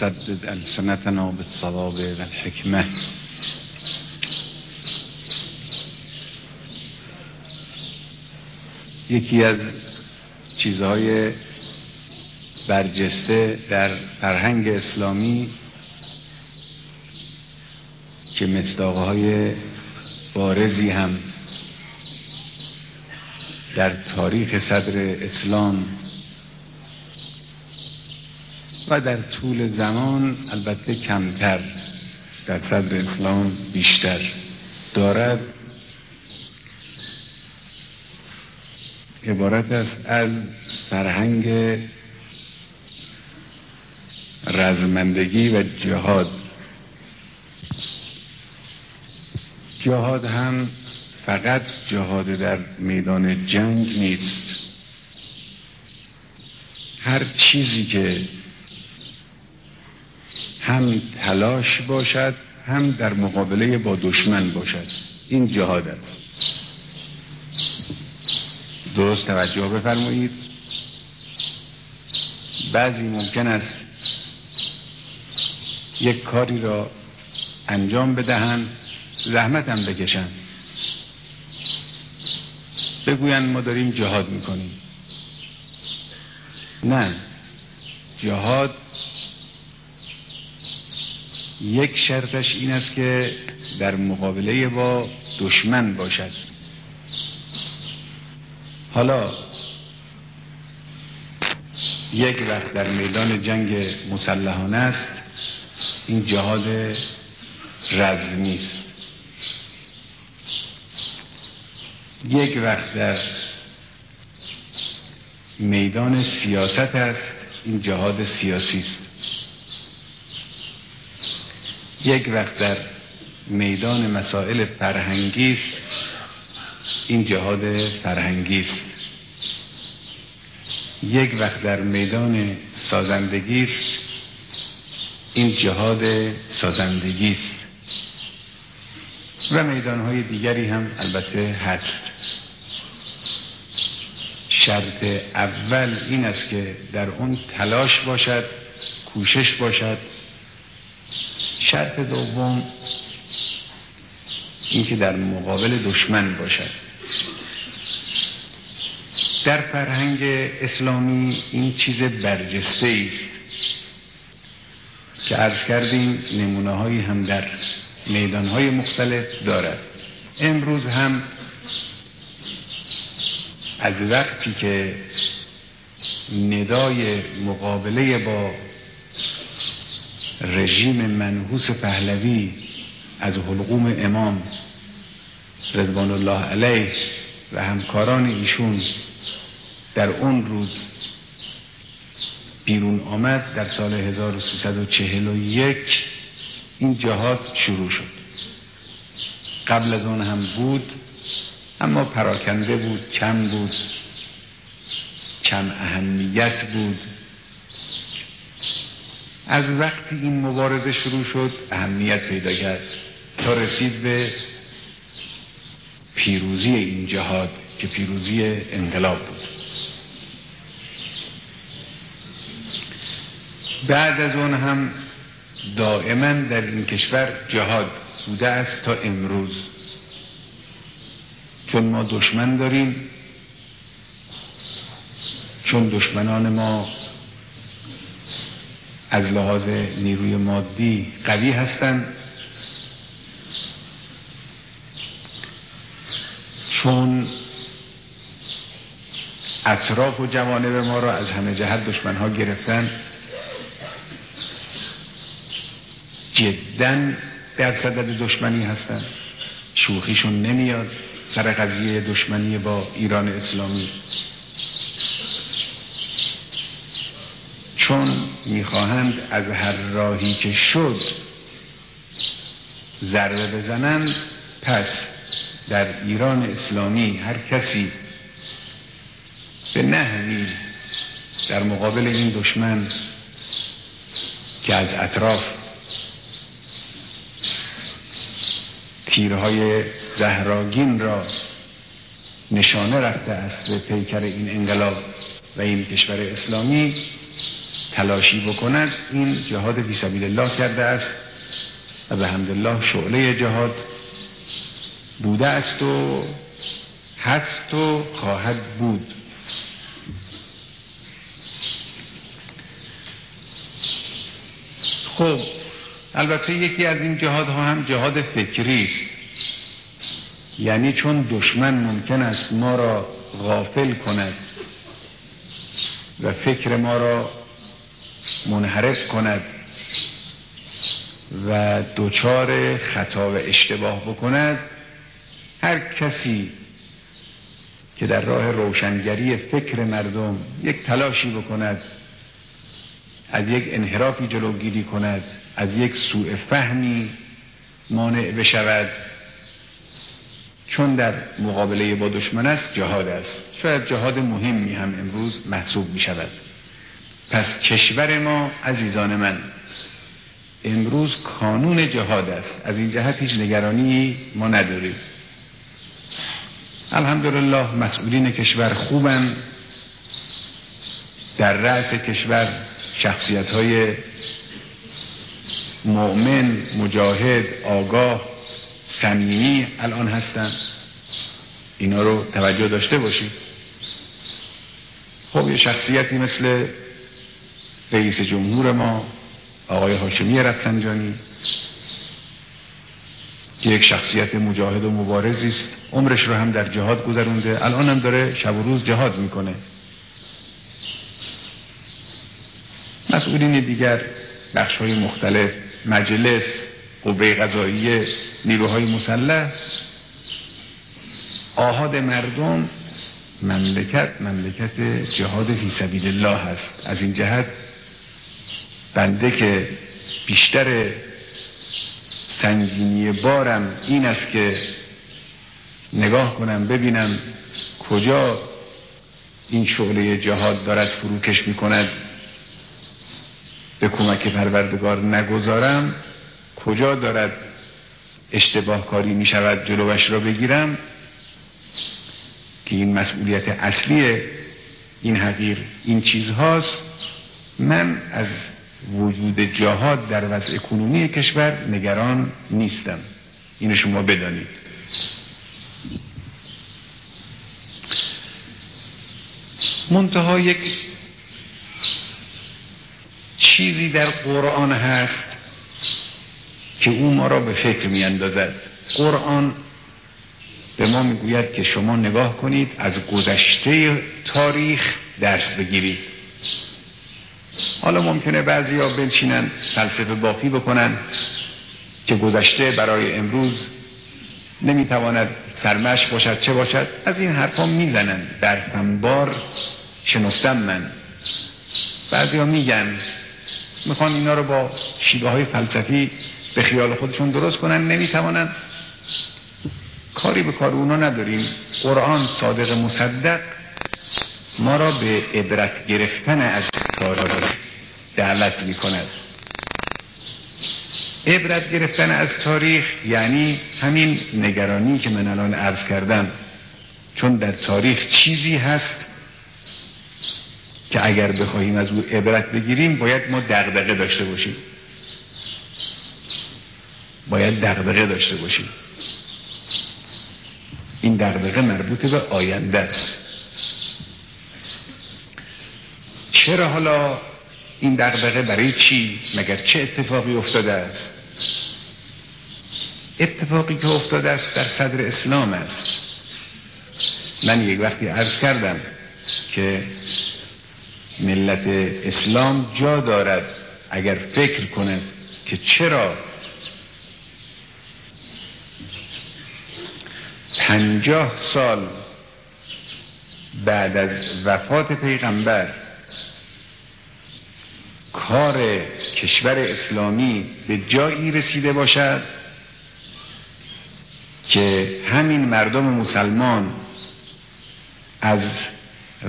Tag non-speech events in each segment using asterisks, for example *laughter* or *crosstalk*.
سدد السنتنا بالصواب والحکمه یکی از چیزهای برجسته در فرهنگ اسلامی که مصداقهای بارزی هم در تاریخ صدر اسلام و در طول زمان البته کمتر در صدر اسلام بیشتر دارد. عبارت است از فرهنگ رزمندگی و جهاد. جهاد هم فقط جهاد در میدان جنگ نیست. هر چیزی که هم تلاش باشد هم در مقابله با دشمن باشد. این جهاد است. درست توجه بفرمایید. بعضی ممکن است یک کاری را انجام بدهند زحمت هم بکشند. بگویند ما داریم جهاد می‌کنیم. نه جهاد یک شرطش این است که در مقابله با دشمن باشد. حالا یک وقت در میدان جنگ مسلحانه است. این جهاد رزمی است. یک وقت در میدان سیاست است. این جهاد سیاسی است. یک وقت در میدان مسائل فرهنگی است این جهاد فرهنگی است یک وقت در میدان سازندگی است این جهاد سازندگی است و میدانهای دیگری هم البته هست. شرط اول این است که در اون تلاش باشد کوشش باشد. شرط دوم اینکه در مقابل دشمن باشد. در فرهنگ اسلامی این چیز برجسته است که عرض کردیم نمونه هایی هم در میدان های مختلف دارد. امروز هم از وقتی که ندای مقابله با رژیم منحوس پهلوی از حلقوم امام رضوان الله علیه و همکاران ایشون در اون روز بیرون آمد در سال 1341 این جهاد شروع شد. قبل از اون هم بود اما پراکنده بود کم بود کم اهمیت بود. از وقتی این مبارزه شروع شد اهمیت پیدا کرد تا رسید به پیروزی این جهاد که پیروزی انقلاب بود. بعد از اون هم دائما در این کشور جهاد بوده است تا امروز. چون ما دشمن داریم چون دشمنان ما از لحاظ نیروی مادی قوی هستند. چون اطراف و جوانب ما را از همه جهت دشمن ها گرفتن جدا در صدد دشمنی هستند. شوخیشون نمیاد. سر قضیه دشمنی با ایران اسلامی. چون می‌خواهند از هر راهی که شد ضربه بزنند پس در ایران اسلامی هر کسی به نحوی در مقابل این دشمن که از اطراف تیرهای زهراگین را نشانه رفته است به پیکر این انقلاب و این کشور اسلامی تلاشی بکند این جهاد فی سبیل الله کرده است و به الله شعله جهاد بوده است و هست و خواهد بود. خب البته یکی از این جهادها هم جهاد فکری است. یعنی چون دشمن ممکن است ما را غافل کند و فکر ما را منحرف کند و دوچار خطا و اشتباه بکند هر کسی که در راه روشنگری فکر مردم یک تلاشی بکند از یک انحرافی جلوگیری کند از یک سوء فهمی مانع بشود چون در مقابله با دشمن است جهاد است. شاید جهاد مهمی هم امروز محسوب می شود پس کشور ما عزیزان من امروز کانون جهاد است. از این جهت هیچ نگرانی ما نداریم. الحمدلله مسئولین کشور خوبن. در رأس کشور شخصیت های مؤمن مجاهد آگاه صمیمی الان هستن. اینا رو توجه داشته باشید. خب یه شخصیتی مثل رئیس جمهور ما آقای هاشمی رفسنجانی که یک شخصیت مجاهد و مبارزی است. عمرش رو هم در جهاد گذرونده. الان هم داره شب و روز جهاد می‌کنه. مسئولین دیگر بخش های مختلف مجلس قوه قضاییه نیروهای مسلح. آهاد مردم مملکت مملکت جهاد فی سبیل الله هست از این جهت بنده که بیشتر سنگینی بارم این است که نگاه کنم ببینم کجا این شعله جهاد دارد فروکش می کند به کمک پروردگار نگذارم. کجا دارد اشتباه کاری می شود جلوش را بگیرم. که این مسئولیت اصلی این حقیر این چیزهاست. من از وجود جهاد در وضع کنونی کشور نگران نیستم. اینو شما بدانید. منتها یک چیزی در قرآن هست که او ما را به فکر می اندازد قرآن به ما می‌گوید که شما نگاه کنید از گذشته تاریخ درس بگیرید. حالا ممکنه بعضی ها بنشینن فلسفه بافی بکنن که گذشته برای امروز نمی‌تواند سرمش باشد چه باشد؟ از این حرفا می‌زنن. در بار شنفتم من. بعضی ها میگن می‌خوان اینا رو با شیبه های فلسفی به خیال خودشون درست کنن نمی‌توانن. کاری به کار اونا نداریم. قرآن صادق مصدق ما را به عبرت گرفتن از تاریخ دعوت می کند عبرت گرفتن از تاریخ یعنی همین نگرانی که من الان عرض کردم. چون در تاریخ چیزی هست که اگر بخواهیم از او عبرت بگیریم باید ما دغدغه داشته باشیم. باید دغدغه داشته باشیم. این دغدغه مربوط به آینده است. چرا حالا این دغدغه برای چی؟ مگر چه اتفاقی افتاده است؟ اتفاقی که افتاده است در صدر اسلام است. من یک وقتی عرض کردم که ملت اسلام جا دارد اگر فکر کنه که چرا پنجاه سال بعد از وفات پیغمبر کار کشور اسلامی به جایی رسیده باشد که همین مردم مسلمان از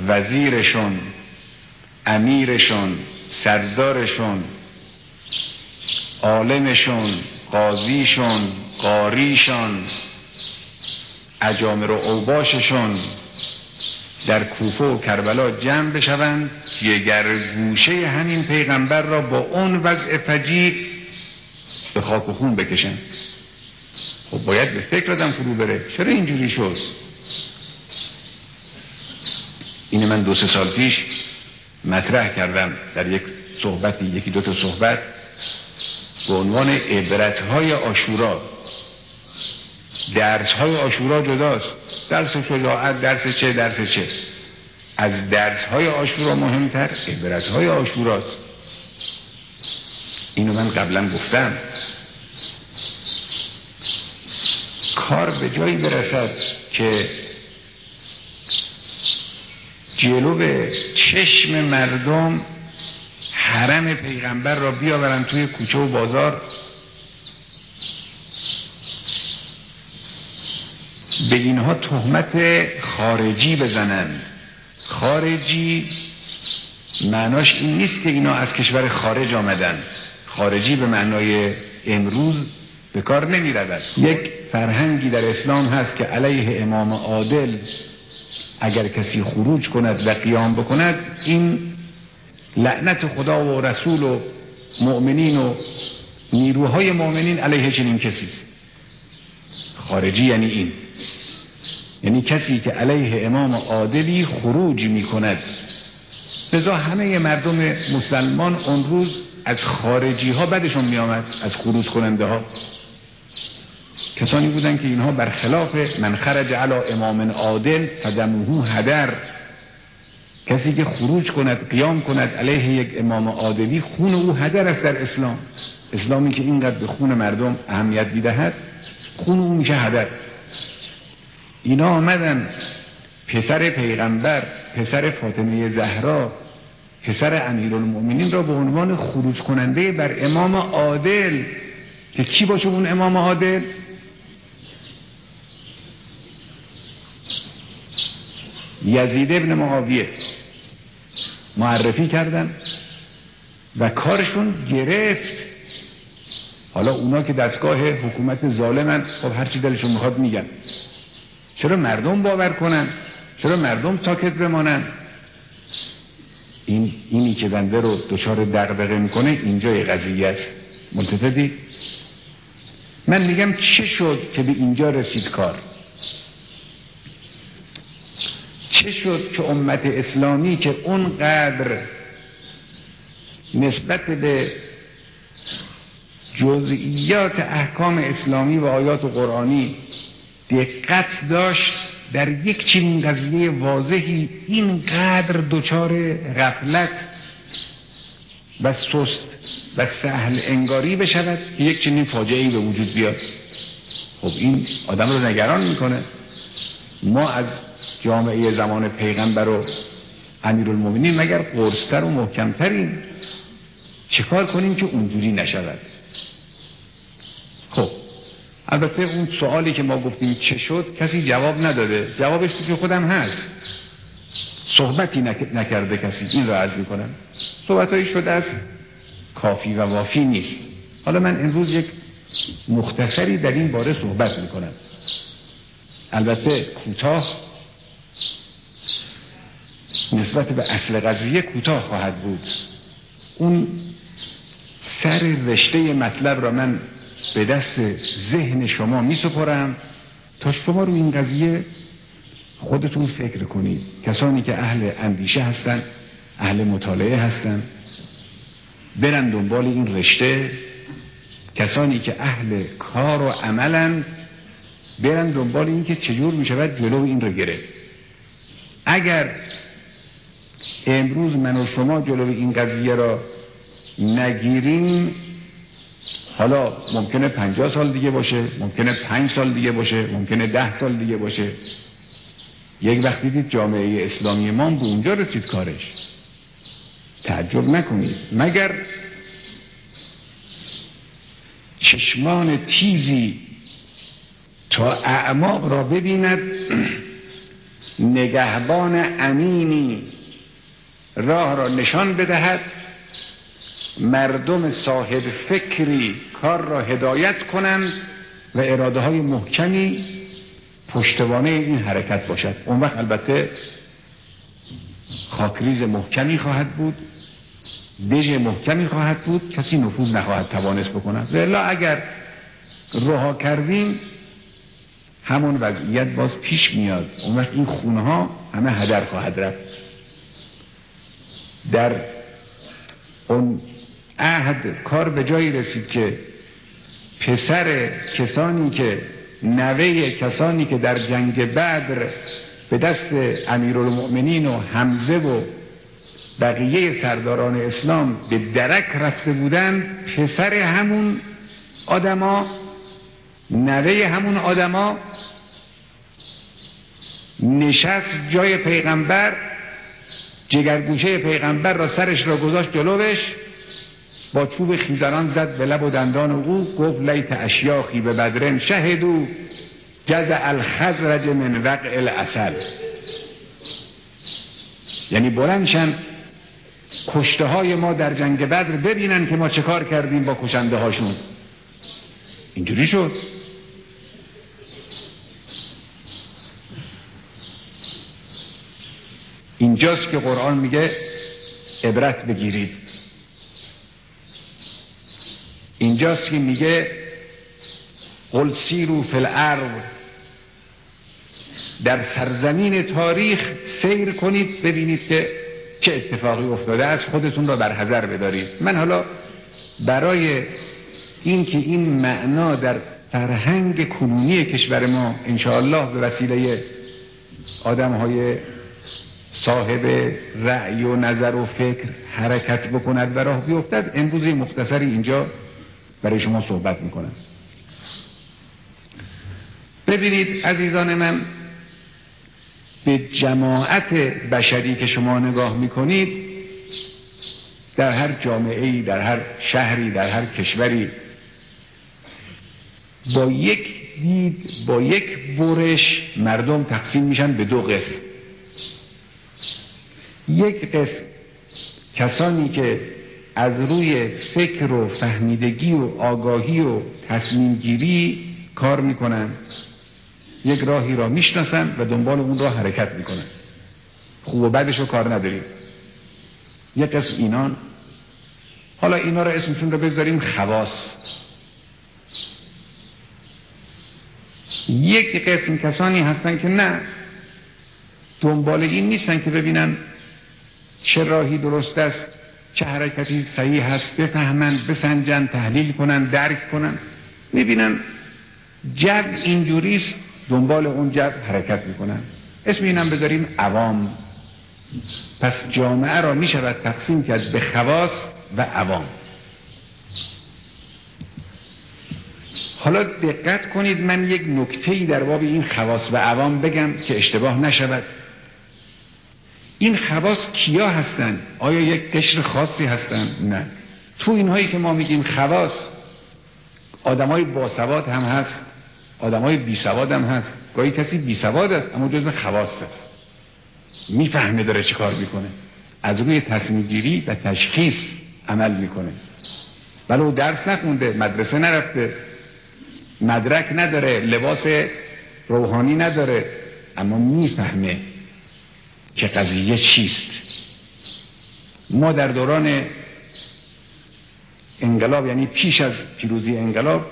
وزیرشون امیرشون سردارشون عالمشون قاضیشون قاریشون اجامر و اوباششون در کوفه و کربلا جمع بشوند. گر گوشه همین پیغمبر را با اون وضع فجیع به خاک و خون بکشن. خب باید به فکر آدم فرو بره. چرا اینجوری شد؟ این من دو سه سال پیش مطرح کردم در یک صحبتی یکی دو تا صحبت به عنوان عبرت های آشورا. درس های آشورا جداست. درس شجاعت درس چه درس چه. از درس های آشورا مهمتر عبرت های آشوراست. اینو من قبلا گفتم. کار به جایی برسد که جلو چشم مردم حرم پیغمبر را بیاورن توی کوچه و بازار. به اینها تهمت خارجی بزنند خارجی معناش این نیست که اینا از کشور خارج آمدن. خارجی به معنای امروز به کار نمی رود. یک فرهنگی در اسلام هست که علیه امام عادل اگر کسی خروج کند و قیام بکند این لعنت خدا و رسول و مؤمنین و نیروهای مؤمنین علیه چنین کسی خارجی یعنی این. یعنی کسی که علیه امام عادلی خروج می کند همه مردم مسلمان اون روز از خارجی ها بدشون می آمد از خروج کننده ها کسانی بودن که اینها برخلاف من خرج علا امام عادل فدموهو هدر. کسی که خروج کند قیام کند علیه یک امام عادلی خون او هدر است در اسلام. اسلامی که اینقدر به خون مردم اهمیت می‌دهد خون او میشه هدر. اینا آمدن. پسر پیغمبر پسر فاطمه زهرا پسر المؤمنین را به عنوان خروج کننده بر امام عادل. که کی باشه اون امام عادل؟ یزید ابن معاویه. معرفی کردن و کارشون گرفت. حالا اونا که دستگاه حکومت ظالمن خب هرچی دلشون می‌خواد میگن. چرا مردم باور کنن؟ چرا مردم تاکت بمانن؟ این اینی که بنده رو دچار دغدغه می‌کنه اینجای قضیه است. ملتفتی من میگم چه شد که به اینجا رسید کار؟ چه شد که امت اسلامی که اونقدر نسبت به جزئیات احکام اسلامی و آیات قرآنی دقت داشت در یک چنین قضیه واضحی اینقدر دچار غفلت و سست و سهل انگاری بشود یک چنین فاجعه به وجود بیاد. خب این آدم رو نگران می‌کنه. ما از جامعه زمان پیغمبر و امیرالمومنین مگر قرصتر و محکمترین چیکار کنیم که اونجوری نشود؟ البته اون سوالی که ما گفتیم چه شد کسی جواب نداده. جوابش که خودم هست. صحبتی نکرده کسی. این را عرض می‌کنم. صحبت شده است کافی و وافی نیست. حالا من امروز یک مختصری در این باره صحبت می‌کنم. البته کوتاه نسبت به اصل قضیه کوتاه خواهد بود. اون سر رشته مطلب را من به دست ذهن شما می سپرم تا شما رو این قضیه خودتون فکر کنید. کسانی که اهل اندیشه هستند اهل مطالعه هستند برن دنبال این رشته. کسانی که اهل کار و عملن برن دنبال این که چجور می شود جلو این رو گرفت. اگر امروز من و شما جلو این قضیه را نگیریم حالا ممکنه پنجاه سال دیگه باشه ممکنه پنج سال دیگه باشه ممکنه ده سال دیگه باشه. یک وقتی دید جامعه اسلامی ما به اونجا رسید کارش. تعجب نکنید. مگر چشمان تیزی تا اعماق را ببیند نگهبان امینی راه را نشان بدهد مردم صاحب فکری کار را هدایت کنند و اراده های محکمی پشتوانه این حرکت باشد. اون وقت البته خاکریز محکمی خواهد بود دژ محکمی خواهد بود کسی نفوذ نخواهد توانست بکند. ولی اگر رها کردیم همون وضعیت باز پیش میاد. اون وقت این خونه ها همه هدر خواهد رفت. در اون عهد کار به جایی رسید که پسر کسانی که نوه کسانی که در جنگ بدر به دست امیرالمؤمنین و حمزه و بقیه سرداران اسلام به درک رفته بودند پسر همون آدما نوه همون آدما نشست جای پیغمبر جگرگوشه پیغمبر را سرش را گذاشت جلوش با چوب خیزران زد به لب و دندان او گفت لیت اشیاخی به بدرن شهدو جز الخزرج من وقع الاصل یعنی بلندشن کشته های ما در جنگ بدر ببینن که ما چه کار کردیم با کشنده هاشون اینجوری شد. اینجاست که قرآن میگه عبرت بگیرید. اینجاست که میگه قل سیرو فی در سرزمین تاریخ سیر کنید ببینید که چه اتفاقی افتاده است. خودتون را بر حذر بدارید. من حالا برای اینکه این معنا در فرهنگ کنونی کشور ما انشاءالله به وسیله آدم های صاحب رأی و نظر و فکر حرکت بکند و راه بیفتد امروز مختصری اینجا برای شما صحبت می‌کنم. ببینید عزیزان من به جماعت بشری که شما نگاه می‌کنید در هر جامعه ای در هر شهری در هر کشوری با یک دید با یک برش مردم تقسیم میشن به دو قسم. یک قسم کسانی که از روی فکر و فهمیدگی و آگاهی و تصمیم گیری کار می‌کنن یک راهی را می‌شناسن و دنبال اون را حرکت می‌کنن خوب و بدش رو کار نداریم. یک قسم اینان. حالا اینا را اسمشون رو بذاریم خواص. یک قسم کسانی هستن که نه دنبال این نیستن که ببینن چه راهی درست است. چه حرکتی صحیح هست بفهمن بسنجن تحلیل کنن درک کنن. می‌بینن جو اینجوریست دنبال اون جو حرکت می‌کنن. اسم اینم بذاریم عوام. پس جامعه را می‌شود تقسیم کرد به خواص و عوام. حالا دقت کنید من یک نکته در باب این خواص و عوام بگم که اشتباه نشود. این خواص کیا هستن؟ آیا یک قشر خاصی هستن؟ نه. تو اینهایی که ما میگیم خواص آدمای باسواد هم هست آدمای بی سواد هم هست. گاهی کسی بی سواد است اما جزء خواص است. می‌فهمه داره چه کار می‌کنه. از روی تصمیم گیری و تشخیص عمل می‌کنه. او درس نخونده مدرسه نرفته مدرک نداره لباس روحانی نداره اما می‌فهمه که قضیه چیست؟ ما در دوران انقلاب یعنی پیش از پیروزی انقلاب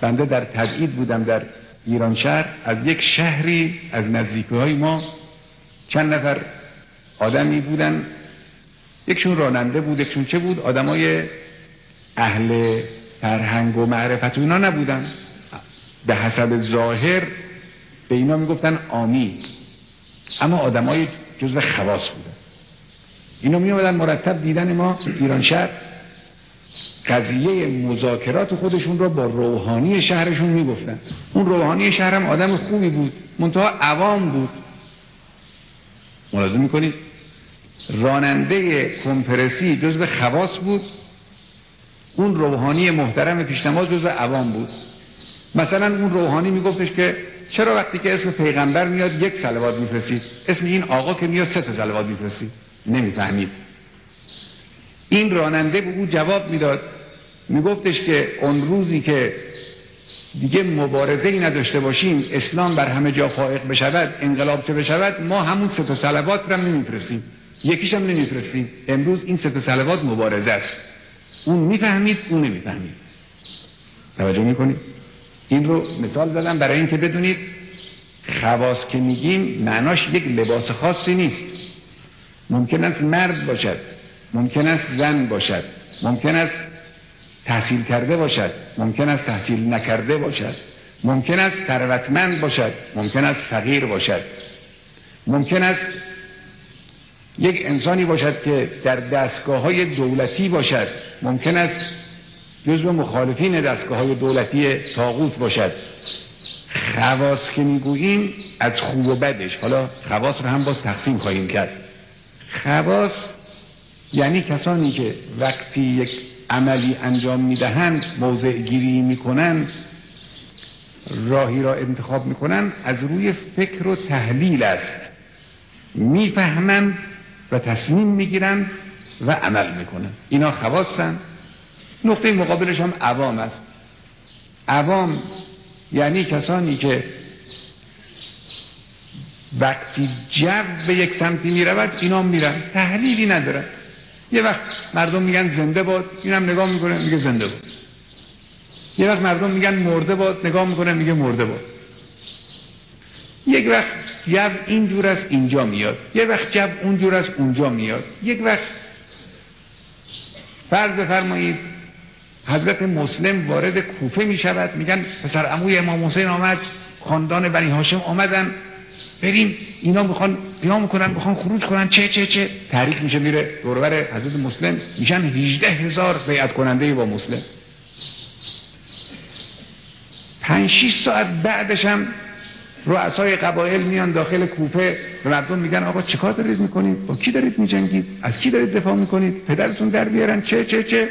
بنده در تبعید بودم در ایران شهر. از یک شهری از نزدیکی های ما چند نفر آدمی بودن. یکشون راننده بود یکشون چه بود؟ آدمای اهل فرهنگ و معرفت و اینا نبودن. به حسب ظاهر به اینا می‌گفتن آمی اما آدمای جزو خواص بودن اینا می مرتب دیدن ما ایران شهر. قضیه مذاکرات خودشون رو با روحانی شهرشون می‌گفتن. اون روحانی شهرم آدم خوبی بود. منتها عوام بود. ملاحظه می‌کنید؟ راننده کمپرسی جزو خواص بود. اون روحانی محترم پیشنماز جزو عوام بود. مثلا اون روحانی میگفتش که چرا وقتی که اسم پیغمبر میاد یک سلوات میفرستید اسم این آقا که میاد سه تا سلوات میفرستید نمی‌فهمید. این راننده به او جواب می‌داد. میگفتش که اون روزی که دیگه مبارزه ای نداشته باشیم اسلام بر همه جا فائق بشود انقلاب چه بشود ما همون سه تا صلوات رو نمیفرستیم. یکیش هم نمیفرستیم. امروز این سه تا صلوات مبارزه است. اون می‌فهمید اون نمی‌فهمید. توجه می‌کنید این رو مثال زدم برای اینکه بدونید خواص که میگیم معناش یک لباس خاصی نیست. ممکن است مرد باشد ممکن است زن باشد ممکن است تحصیل کرده باشد ممکن است تحصیل نکرده باشد ممکن است ثروتمند باشد ممکن است فقیر باشد. ممکن است یک انسانی باشد که در دستگاه های دولتی باشد ممکن است جزو مخالفین دستگاه های دولتی تاغوت باشد. خواص که می‌گوییم از خوب و بدش. حالا خواص رو هم باز تقسیم خواهیم کرد. خواص یعنی کسانی که وقتی یک عملی انجام می‌دهند موضع گیری می‌کنند راهی را انتخاب می‌کنند از روی فکر و تحلیل است. می‌فهمند و تصمیم می‌گیرند و عمل می‌کنند. اینا خواستن نقطه مقابلش هم عوام است. عوام یعنی کسانی که وقتی جو به یک سمتی می‌رود اینا میرن. تحلیلی ندارن. یه وقت مردم میگن زنده باد اینم نگاه می‌کنه میگه زنده باد. یه وقت مردم میگن مرده باد نگاه می‌کنه میگه مرده باد. یک وقت جو اینجور است اینجا میاد. یه وقت جو اونجور است اونجا میاد. یک وقت فرض فرمایید حضرت مسلم وارد کوفه می شود میگن پسر عموی امام حسین آمد خاندان بنی هاشم آمدن. بریم اینا می‌خوان قیام می‌کنن می‌خوان خروج کنن. چه چه چه. تحریک میشه میره دوربر حضرت مسلم. میشن 18 هزار بیعت کننده با مسلم. 5 6 ساعت بعدش هم رؤسای قبایل میان داخل کوفه. به مردم میگن آقا چیکار دارید می‌کنید؟ با کی دارید میجنگید؟ از کی دارید دفاع می‌کنید؟ پدرتون در بیارن. چه چه چه.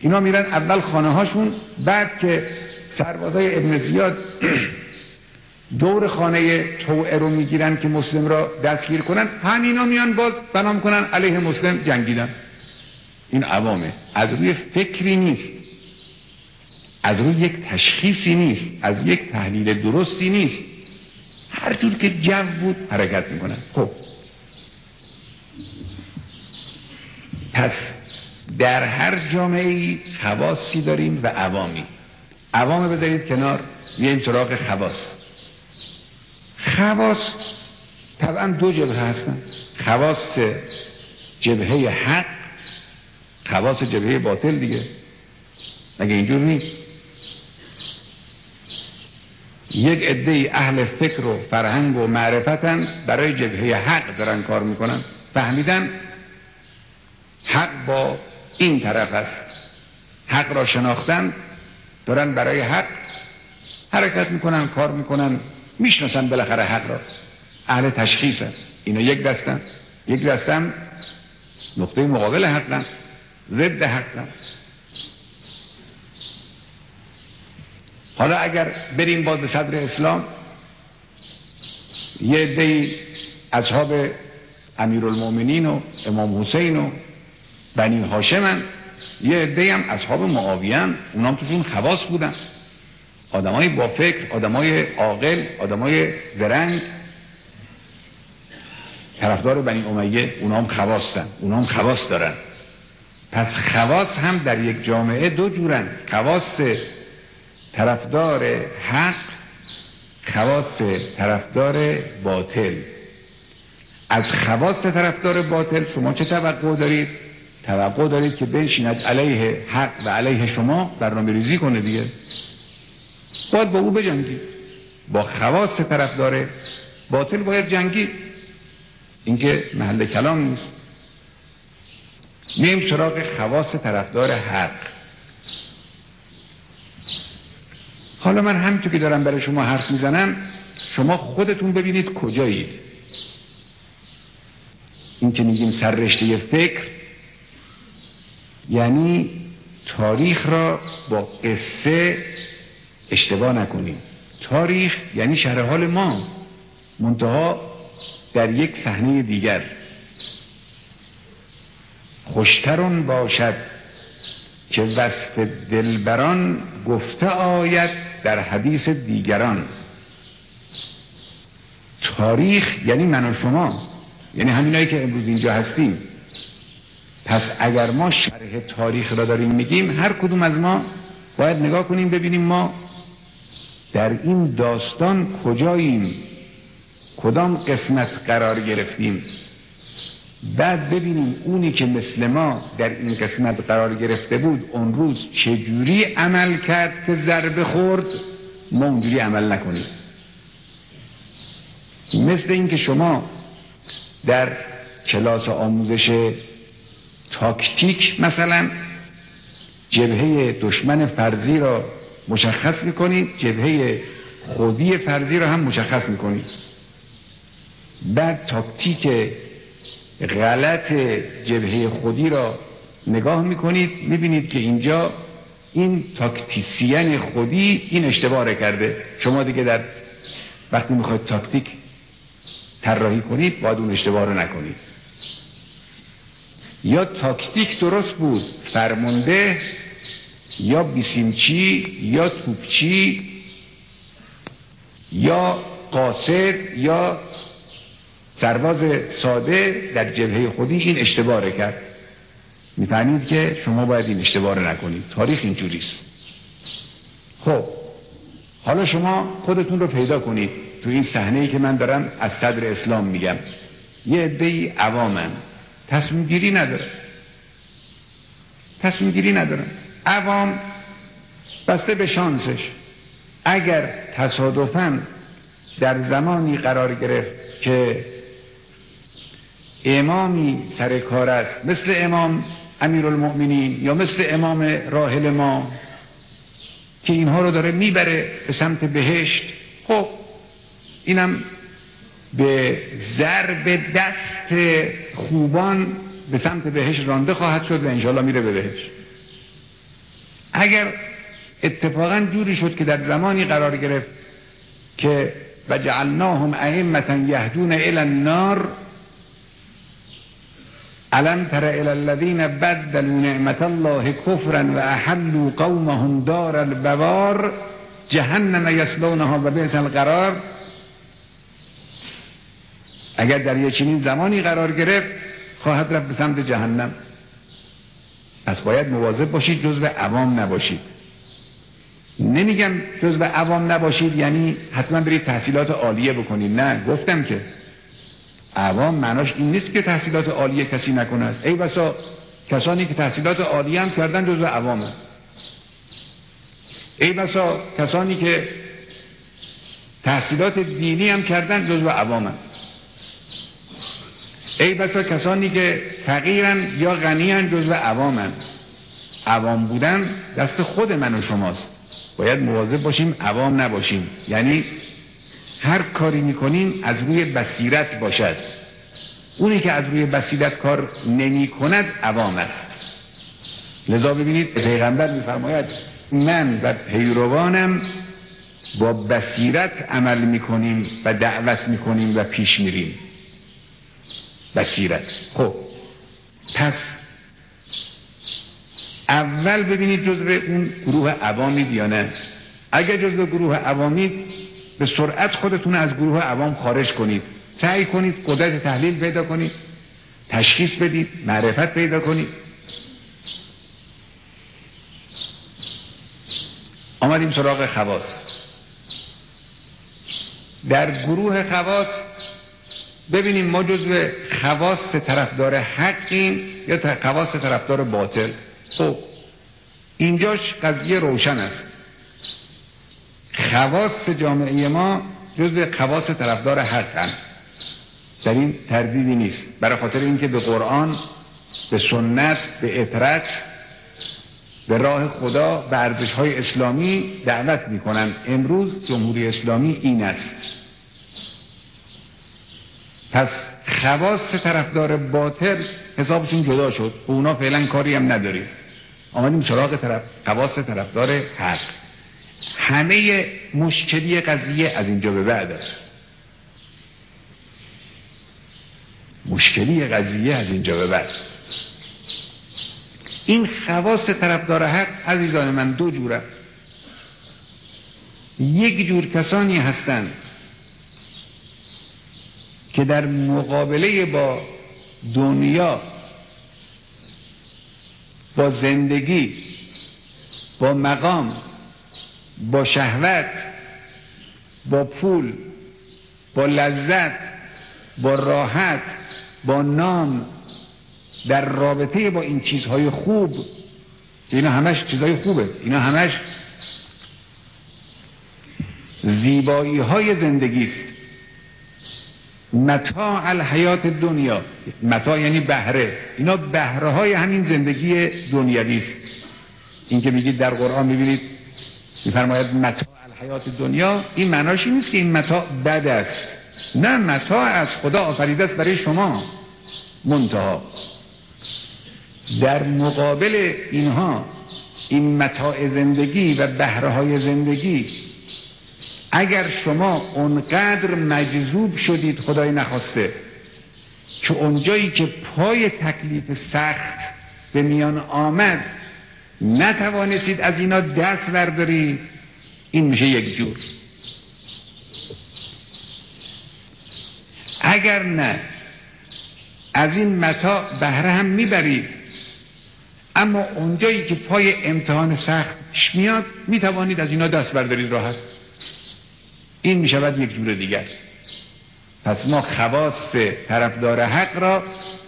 اینا میرن اول خانه هاشون بعد که سربازای ابن زیاد *clears throat* دور خانه توعه رو می‌گیرن که مسلم را دستگیر کنن همینا میان باز بنا کنن علیه مسلم جنگیدن. این عوامه. از روی فکری نیست. از روی یک تشخیصی نیست. از یک تحلیل درستی نیست. هر جور که جو بود حرکت می‌کنن. خب. پس در هر جامعه ای خواصی داریم و عوامی. عوام بذارید کنار بیایم سراغ خواص. خواص طبعا دو جبهه هستن. خواص جبهه حق خواص جبهه باطل دیگه. مگه اینجور نیست. یک عده اهل فکر و فرهنگ و معرفتن برای جبهه حق دارن کار می‌کنن. فهمیدن حق با این طرف است. حق را شناختن دارن برای حق حرکت می‌کنن کار می‌کنن می‌شناسن بالاخره حق را. اهل تشخیص هست. اینا یک دستن. یک دستن نقطه مقابل حقن ضد حقن حالا اگر بریم باز به صدر اسلام یه عده اصحاب امیرالمومنین و امام حسین و بنی هاشمن. یه عده هم اصحاب معاویه اونام توشون خواص بودن. آدمای با فکر آدمای عاقل آدمای زرنگ. طرفدار بنی امیه اونام خواستن اونام خواص دارن. پس خواص هم در یک جامعه دو جورن. خواص طرفدار حق خواص طرفدار باطل. از خواص طرفدار باطل شما چه توقع دارید؟ توقع دارید که بنشیند علیه حق و علیه شما برنامه ریزی کنه دیگه. باید با او بجنگید. با خواص طرفدار باطل باید جنگید اینکه محل کلام نیست. میم سراغ خواص طرفدار حق. حالا من همینطور که دارم برای شما حرف می‌زنم شما خودتون ببینید کجایید. این که میگیم سررشته فکر یعنی تاریخ را با قصه اشتباه نکنیم. تاریخ یعنی شرح حال ما منتها در یک صحنه دیگر. خوشترون باشد که وصف دلبران گفته آید در حدیث دیگران. تاریخ یعنی من و شما یعنی همینایی که امروز اینجا هستیم. پس اگر ما شرح تاریخ را داریم میگیم هر کدوم از ما باید نگاه کنیم ببینیم ما در این داستان کجاییم کدام قسمت قرار گرفتیم. بعد ببینیم اونی که مثل ما در این قسمت قرار گرفته بود اون روز چجوری عمل کرد که ضربه خورد؟ ما اونجوری عمل نکنیم. مثل اینکه شما در کلاس آموزش تاکتیک مثلا. جبهه دشمن فرضی را مشخص می‌کنید جبهه خودی فرضی را هم مشخص می‌کنید. بعد تاکتیک غلط جبهه خودی را نگاه می‌کنید می‌بینید که اینجا این تاکتیسین خودی این اشتباه کرده. شما دیگه در وقتی می‌خواید تاکتیک طراحی کنید باید اون اشتباه رو نکنید. یا تاکتیک درست بود فرمانده یا بیسیمچی یا توپچی یا قاصد یا سرباز ساده در جبهه خودی این اشتباه کرد. می‌فهمید که شما باید این اشتباه نکنید. تاریخ اینجوریست خب حالا شما خودتون رو پیدا کنید. تو این صحنه ای که من دارم از صدر اسلام میگم. یه عده عوامن. تصمیم گیری نداره تصمیم گیری ندارن عوام بسته به شانسش. اگر تصادفا در زمانی قرار گرفت که امامی سر کار است مثل امام امیر المؤمنین یا مثل امام راحل ما که اینها رو داره می‌بره به سمت بهشت خب اینم به ضرب دست خوبان به سمت بهشت رانده خواهد شد و انشاءالله میره به بهشت. اگر اتفاقا جوری شد که در زمانی قرار گرفت که و جعلناهم ائمه یهدون الى النار علم تر الى الذين بدلوا نعمت الله کفرا و احلوا قومهم دار البوار جهنم یسلونها و بیت القرار. اگر در یه چنین زمانی قرار گرفت خواهد رفت به سمت جهنم. پس باید مواظب باشید جزو عوام نباشید. نمیگم جزو عوام نباشید یعنی حتما برید تحصیلات عالیه بکنید. نه گفتم که عوام معناش این نیست که تحصیلات عالیه کسی نکند ای بسا کسانی که تحصیلات عالیه هم کردن جزو عوامه ای بسا کسانی که تحصیلات دینی هم کردن جزو عوامه ای بسا کسانی که فقیرن یا غنیان جزو عوامن. عوام بودن دست خود من و شماست. باید مواظب باشیم عوام نباشیم. یعنی هر کاری می‌کنیم از روی بصیرت باشد. اونی که از روی بصیرت کار نمی کند عوام است. لذا ببینید پیغمبر میفرماید من و پیروانم با بصیرت عمل می‌کنیم و دعوت می‌کنیم و پیش میریم. بصیرت خب. پس اول ببینید جزء اون گروه عوامید یا نه؟ اگر جزء گروه عوامید به سرعت خودتون از گروه عوام خارج کنید. سعی کنید قدرت تحلیل پیدا کنید تشخیص بدید معرفت پیدا کنید. آمدیم سراغ خواص. در گروه خواص ببینیم ما جزو خواص طرفدار حقیم یا خواص طرفدار باطل؟ خب اینجاش قضیه روشن است. خواص جامعه ما جزو خواص طرفدار حق در این تردیدی نیست. برای خاطر اینکه به قرآن به سنت به اطرت به راه خدا به های اسلامی دعوت می‌کنن امروز جمهوری اسلامی این است. پس خواص طرفدار باطل حسابشون جدا شد. و اونا فعلا کاری هم نداریم. آمدیم سراغ طرف خواص طرفدار حق. همه مشکلی قضیه از اینجا به بعد است. مشکلی قضیه از اینجا به بعد. این خواست طرفدار حق عزیزان من دو جوره. یک جور کسانی هستند که در مقابله با دنیا با زندگی با مقام با شهوت با پول با لذت با راحت با نام در رابطه با این چیزهای خوب اینا همش چیزهای خوبه. اینا همش زیبایی های زندگی است. متاع الحیات دنیا. متاع یعنی بهره. اینا بهره های همین زندگی دنیوی است. این که میگید در قرآن می‌بینید میفرماید متاع الحیات دنیا این معناش نیست که این متاع بد است. نه متاع از خدا آفریده است برای شما منتها. در مقابل اینها این متاع زندگی و بهره های زندگی اگر شما اونقدر مجذوب شدید خدای نخواسته که اونجایی که پای تکلیف سخت به میان آمد نتوانستید از اینا دست بردارید این میشه یک جور. اگر نه از این متا بهره هم می‌برید اما اونجایی که پای امتحان سخت میاد می‌توانید از اینا دست بردارید راحت. این می شود یک جور دیگر پس ما خواست طرفدار حق را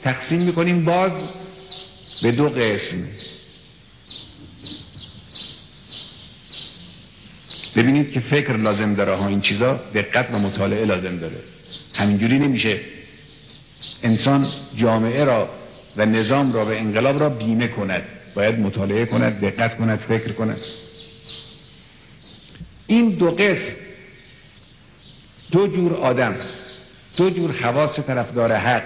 تقسیم می‌کنیم باز به دو قسم. ببینید که فکر لازم داره ها این چیزا دقت و مطالعه لازم داره. همینجوری نمیشه. انسان جامعه را و نظام را و انقلاب را بیمه کند. باید مطالعه کند دقت کند فکر کند. این دو قسم دو جور آدم دو جور خواص طرفدار حق.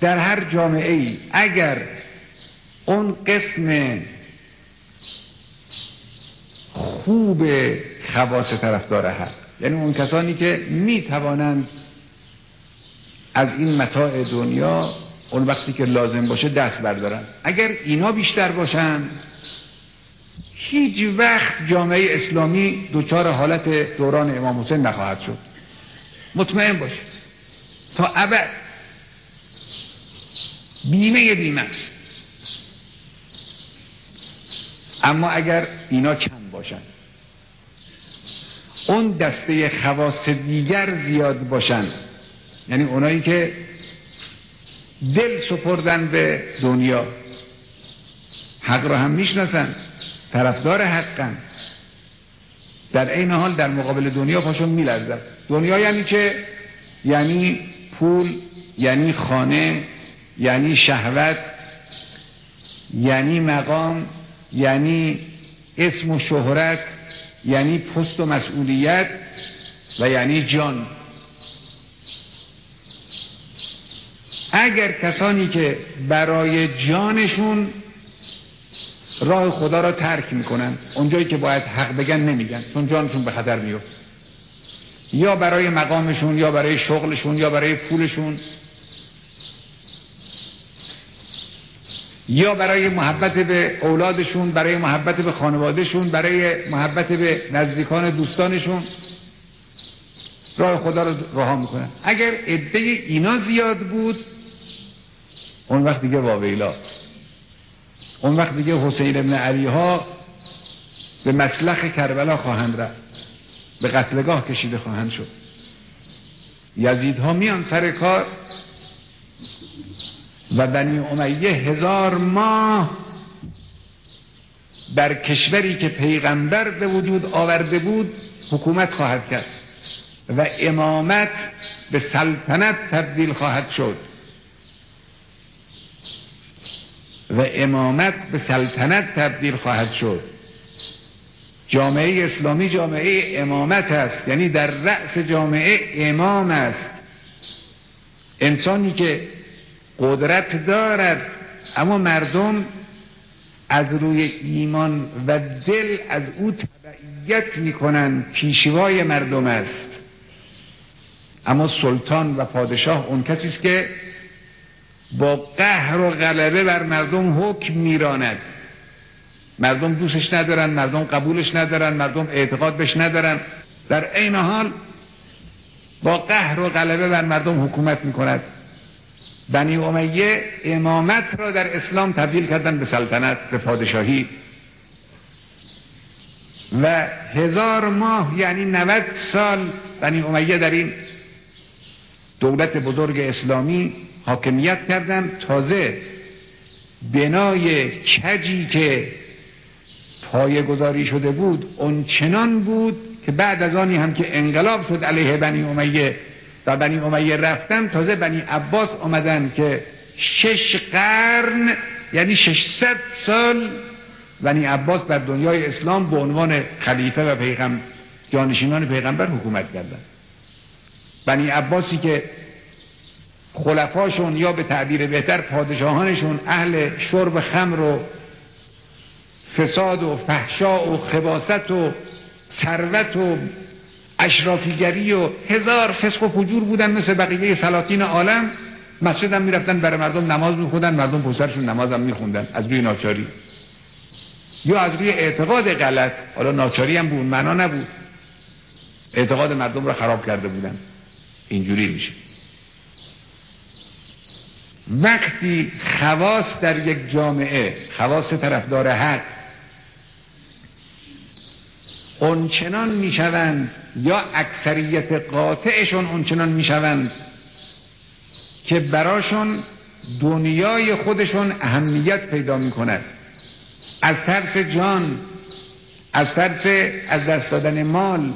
در هر جامعه ای اگر اون قسم خوب خواص طرفدار حق یعنی اون کسانی که می توانند از این متاع دنیا اون وقتی که لازم باشه دست بردارن اگر اینا بیشتر باشن هیچ وقت جامعه اسلامی دوچار حالت دوران امام حسین نخواهد شد. مطمئن باش تا ابد بیمه بیمه اما اگر اینا کم باشن اون دسته خواص دیگر زیاد باشن یعنی اونایی که دل سپردن به دنیا حق را هم می‌شناسن طرفدار حقن. در این حال در مقابل دنیا پاشون میلرزد. دنیا یعنی که یعنی پول یعنی خانه یعنی شهوت یعنی مقام یعنی اسم و شهرت یعنی پست و مسئولیت و یعنی جان. اگر کسانی که برای جانشون راه خدا را ترک می‌کنن. اونجایی که باید حق بگن نمیگن. چون جانشون به خطر میفت یا برای مقامشون یا برای شغلشون یا برای پولشون. یا برای محبت به اولادشون برای محبت به خانوادهشون برای محبت به نزدیکان دوستانشون. راه خدا رو رها می‌کنن. اگر عده اینا زیاد بود اون وقت دیگه واویلا. اون وقت دیگه حسین ابن علی ها به مسلخ کربلا خواهند رفت. به قتلگاه کشیده خواهند شد. یزید ها میان سر کار و بنی امیه هزار ماه بر کشوری که پیغمبر به وجود آورده بود حکومت خواهد کرد و امامت به سلطنت تبدیل خواهد شد. و امامت به سلطنت تبدیل خواهد شد. جامعه اسلامی جامعه امامت است. یعنی در رأس جامعه امام است. انسانی که قدرت دارد اما مردم از روی ایمان و دل از او تبعیت می‌کنند. پیشوای مردم است. اما سلطان و پادشاه اون کسی است که با قهر و غلبه بر مردم حکم میراند. مردم دوستش ندارن مردم قبولش ندارن مردم اعتقاد بهش ندارن. در عین حال با قهر و غلبه بر مردم حکومت می‌کند. بنی امیه امامت را در اسلام تبدیل کردن به سلطنت به پادشاهی. و هزار ماه یعنی 90 سال بنی امیه در این دولت بزرگ اسلامی حاکمیت کردن. تازه بنای کجی که پایه گذاری شده بود اون چنان بود که بعد از آنی هم که انقلاب شد علیه بنی امیه و بنی امیه رفتن تازه بنی عباس آمدن که شش قرن یعنی 600 سال بنی عباس بر دنیای اسلام به عنوان خلیفه و پیغمبر جانشینان پیغمبر حکومت کردن. بنی عباسی که خلفاشون یا به تعبیر بهتر پادشاهانشون اهل شرب خمر و فساد و فحشا و خباست و ثروت و اشرافیگری و هزار فسق و فجور بودن مثل بقیه سلاطین عالم مسجد هم می‌رفتن برای مردم نماز میخوندن مردم پسرشون نماز هم میخوندن. از روی ناچاری. یا از روی اعتقاد غلط. حالا ناچاری هم بود معنا نبود. اعتقاد مردم رو خراب کرده بودن. اینجوری میشه. وقتی خواص در یک جامعه خواص طرفدار حق اونچنان می‌شوند یا اکثریت قاطعشون اونچنان می‌شوند که براشون دنیای خودشون اهمیت پیدا می‌کند. از ترس جان از ترس از دست دادن مال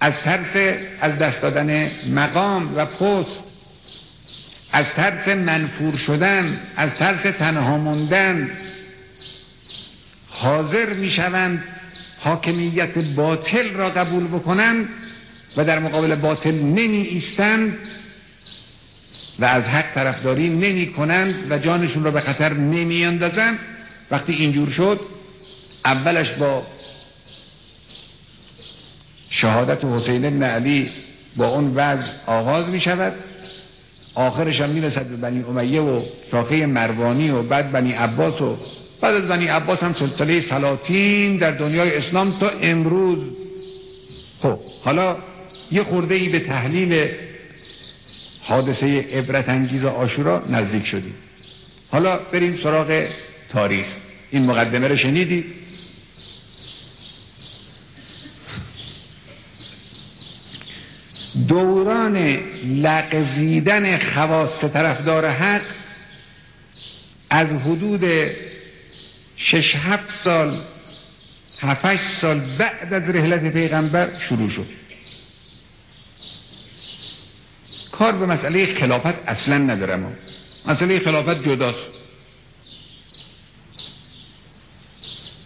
از ترس از دست دادن مقام و پست از ترس منفور شدن از ترس تنها موندن حاضر می‌شوند حاکمیت باطل را قبول بکنند و در مقابل باطل نمی ایستند و از حق طرفداری نمی کنند و جانشون را به خطر نمی اندازند وقتی اینجور شد اولش با شهادت حسین بن علی با اون وضع آغاز می شود آخرش هم می‌رسد به بنی امیه و شاخه مروانی و بعد بنی عباس و بعد از بنی عباس هم سلسله سلاطین در دنیای اسلام تا امروز. خب حالا یه خورده ای به تحلیل حادثه عبرت انگیز آشورا نزدیک شدیم. حالا بریم سراغ تاریخ. این مقدمه رو شنیدید؟ دوران لغزیدن خواست طرفدار حق از حدود شش هفت سال هفتش سال بعد از رحلت پیغمبر شروع شد. کار به مسئله خلافت اصلا ندارم مسئله خلافت جداست.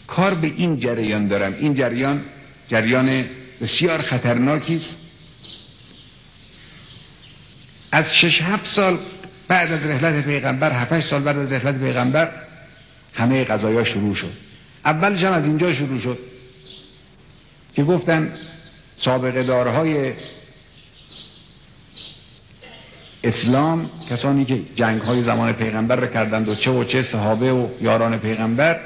کار به این جریان دارم. این جریان جریان بسیار خطرناکی است. از شش هفت سال بعد از رحلت پیغمبر هفتش سال بعد از رحلت پیغمبر همه قضایا شروع شد. اولش هم از اینجا شروع شد که گفتن سابقه دارهای اسلام کسانی که جنگ های زمان پیغمبر رو کردند و چه و چه صحابه و یاران پیغمبر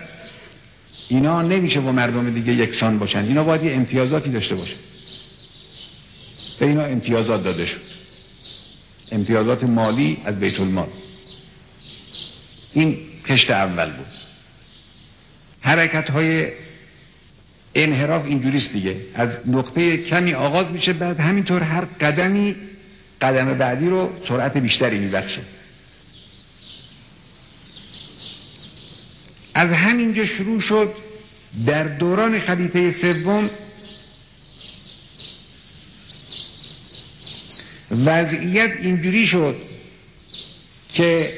اینا نمیشه با مردم دیگه یکسان باشن. اینا باید یه امتیازاتی داشته باشن. به اینا امتیازات داده شد. امتیازات مالی از بیت المال. این کشت اول بود. حرکت های انحراف اینجوریست دیگه. از نقطه کمی آغاز میشه بعد همینطور هر قدمی قدم بعدی رو سرعت بیشتری میبخشه. از همینجا شروع شد در دوران خلیفه سوم وضعیت اینجوری شد که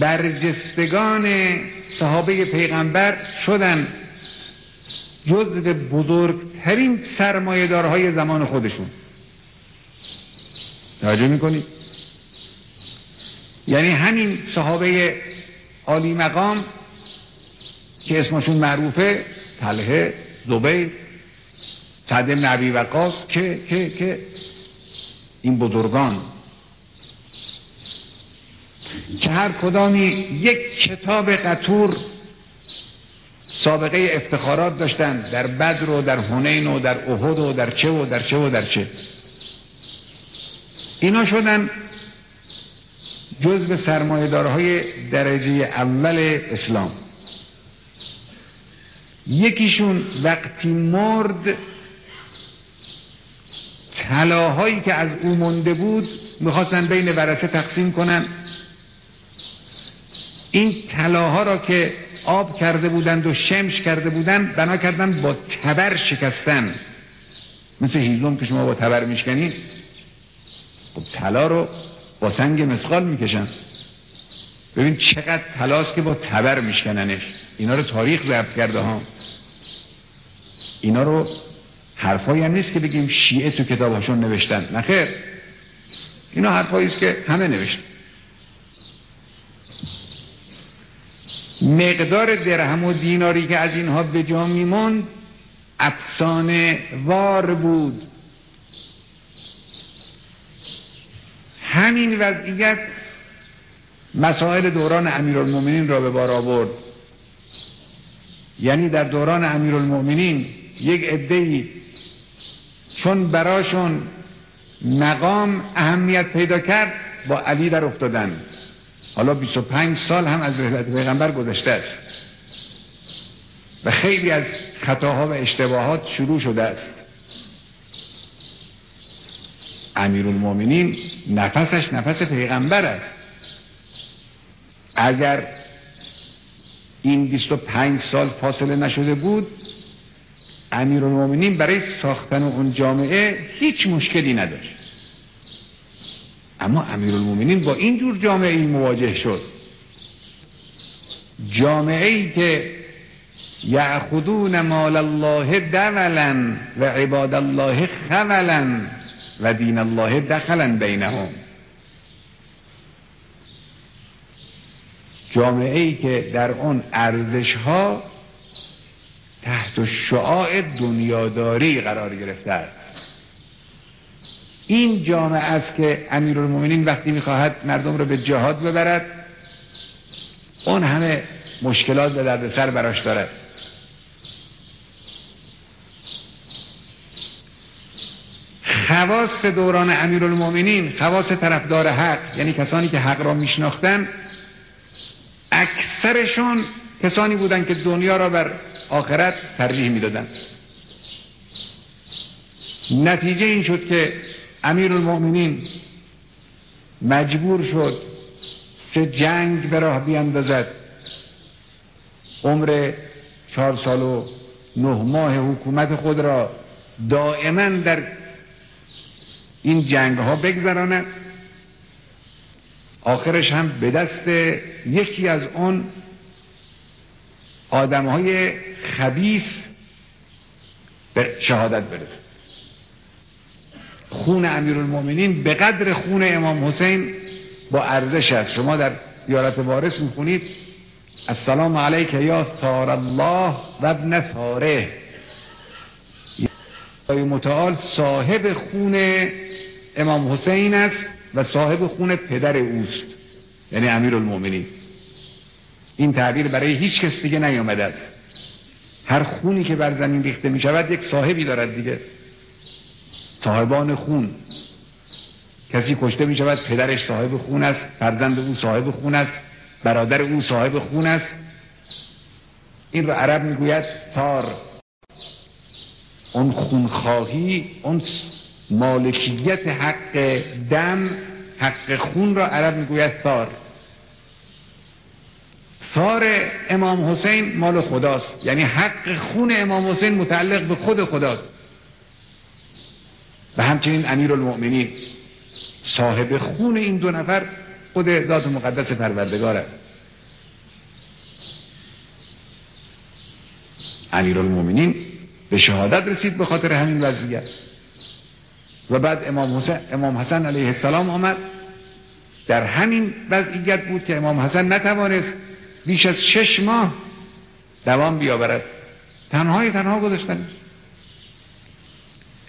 برجستگان صحابه پیغمبر شدن جزو بزرگترین سرمایهدارهای زمان خودشون. توجه می‌کنید؟ یعنی همین صحابه عالی مقام که اسمشون معروفه طلحه زبیر سعد بن ابی وقاص که که که این بزرگان. که هر کدامی یک کتاب قطور سابقه افتخارات داشتن در بدر و در هنین و در احد و در چه و در چه و در چه. اینا شدن جزء سرمایه‌دارهای درجه اول اسلام. یکیشون وقتی مرد طلاهایی که از او مونده بود می‌خواستن بین ورثه تقسیم کنن. این طلاها را که آب کرده بودند و شمش کرده بودند بنا کردن با تبر شکستن. مثل هیزم که شما با تبر میشکنید خب طلا رو با سنگ مسقال می‌کشن. ببین چقدر طلاست که با تبر میشکننش. اینا رو تاریخ ضبط کرده ها. اینا رو حرفایی هم نیست که بگیم شیعه تو کتابهاشون نوشتن. نخیر اینا حرفایی است که همه نوشتن. مقدار درهم و دیناری که از اینها به جا میموند افسانه وار بود. همین وضعیت مسائل دوران امیرالمومنین را به بار آورد. یعنی در دوران امیرالمومنین یک عده‌ای چون براشون مقام اهمیت پیدا کرد با علی در افتادن. حالا 25 سال هم از رحلت پیغمبر گذشته است. و خیلی از خطاها و اشتباهات شروع شده است. امیرالمومنین نفسش نفس پیغمبر است. اگر این 25 سال فاصله نشده بود امیرالمومنین برای ساختن اون جامعه هیچ مشکلی نداشت. اما امیرالمومنین با این جور جامعه مواجه شد. جامعه ای که یعخدون مال الله دولا و عباد الله خولا و دین الله دخلا بینهم. جامعه ای که در اون ارزش ها تحت شعاع دنیاداری قرار گرفته است. این جامعه است که امیرالمومنین وقتی می‌خواهد مردم رو به جهاد ببرد اون همه مشکلات به دردسر براش دارد. خواست دوران امیرالمومنین خواست طرفدار حق یعنی کسانی که حق را میشناختن اکثرشون کسانی بودند که دنیا را بر آخرت ترجیح می‌دادند نتیجه این شد که امیر المؤمنین مجبور شد که جنگ به راه بیاندازد عمر چهار سال و نه ماه حکومت خود را دائما در این جنگ ها بگذراند. آخرش هم به دست یکی از اون آدم های خبیس به شهادت برسد خون امیرالمومنین به قدر خون امام حسین با ارزش است. شما در دیارت وارث می‌خونید السلام علیک یا ثار الله و ابن ثاره. متعال صاحب خون امام حسین است و صاحب خون پدر اوست یعنی امیرالمومنین این تعبیر برای هیچ کس دیگه نیامده است. هر خونی که بر زمین ریخته می شود یک صاحبی دارد دیگه. صاحبان خون. کسی کشته می شود پدرش صاحب خون است فرزند او صاحب خون است برادر او صاحب خون است. این رو عرب می‌گوید تار. اون خونخواهی اون مالکیت حق دم حق خون را عرب می‌گوید ثار ثار امام حسین مال خداست. یعنی حق خون امام حسین متعلق به خود خداست. و همچنین امیر المؤمنین صاحب خون این دو نفر خود ذات مقدس پروردگار است. امیر المؤمنین به شهادت رسید به خاطر همین وضعیت. و بعد امام حسن, امام حسن علیه السلام آمد. در همین وضعیت بود که امام حسن نتوانست بیش از شش ماه دوام بیاورد. تنهای تنها گذاشتن.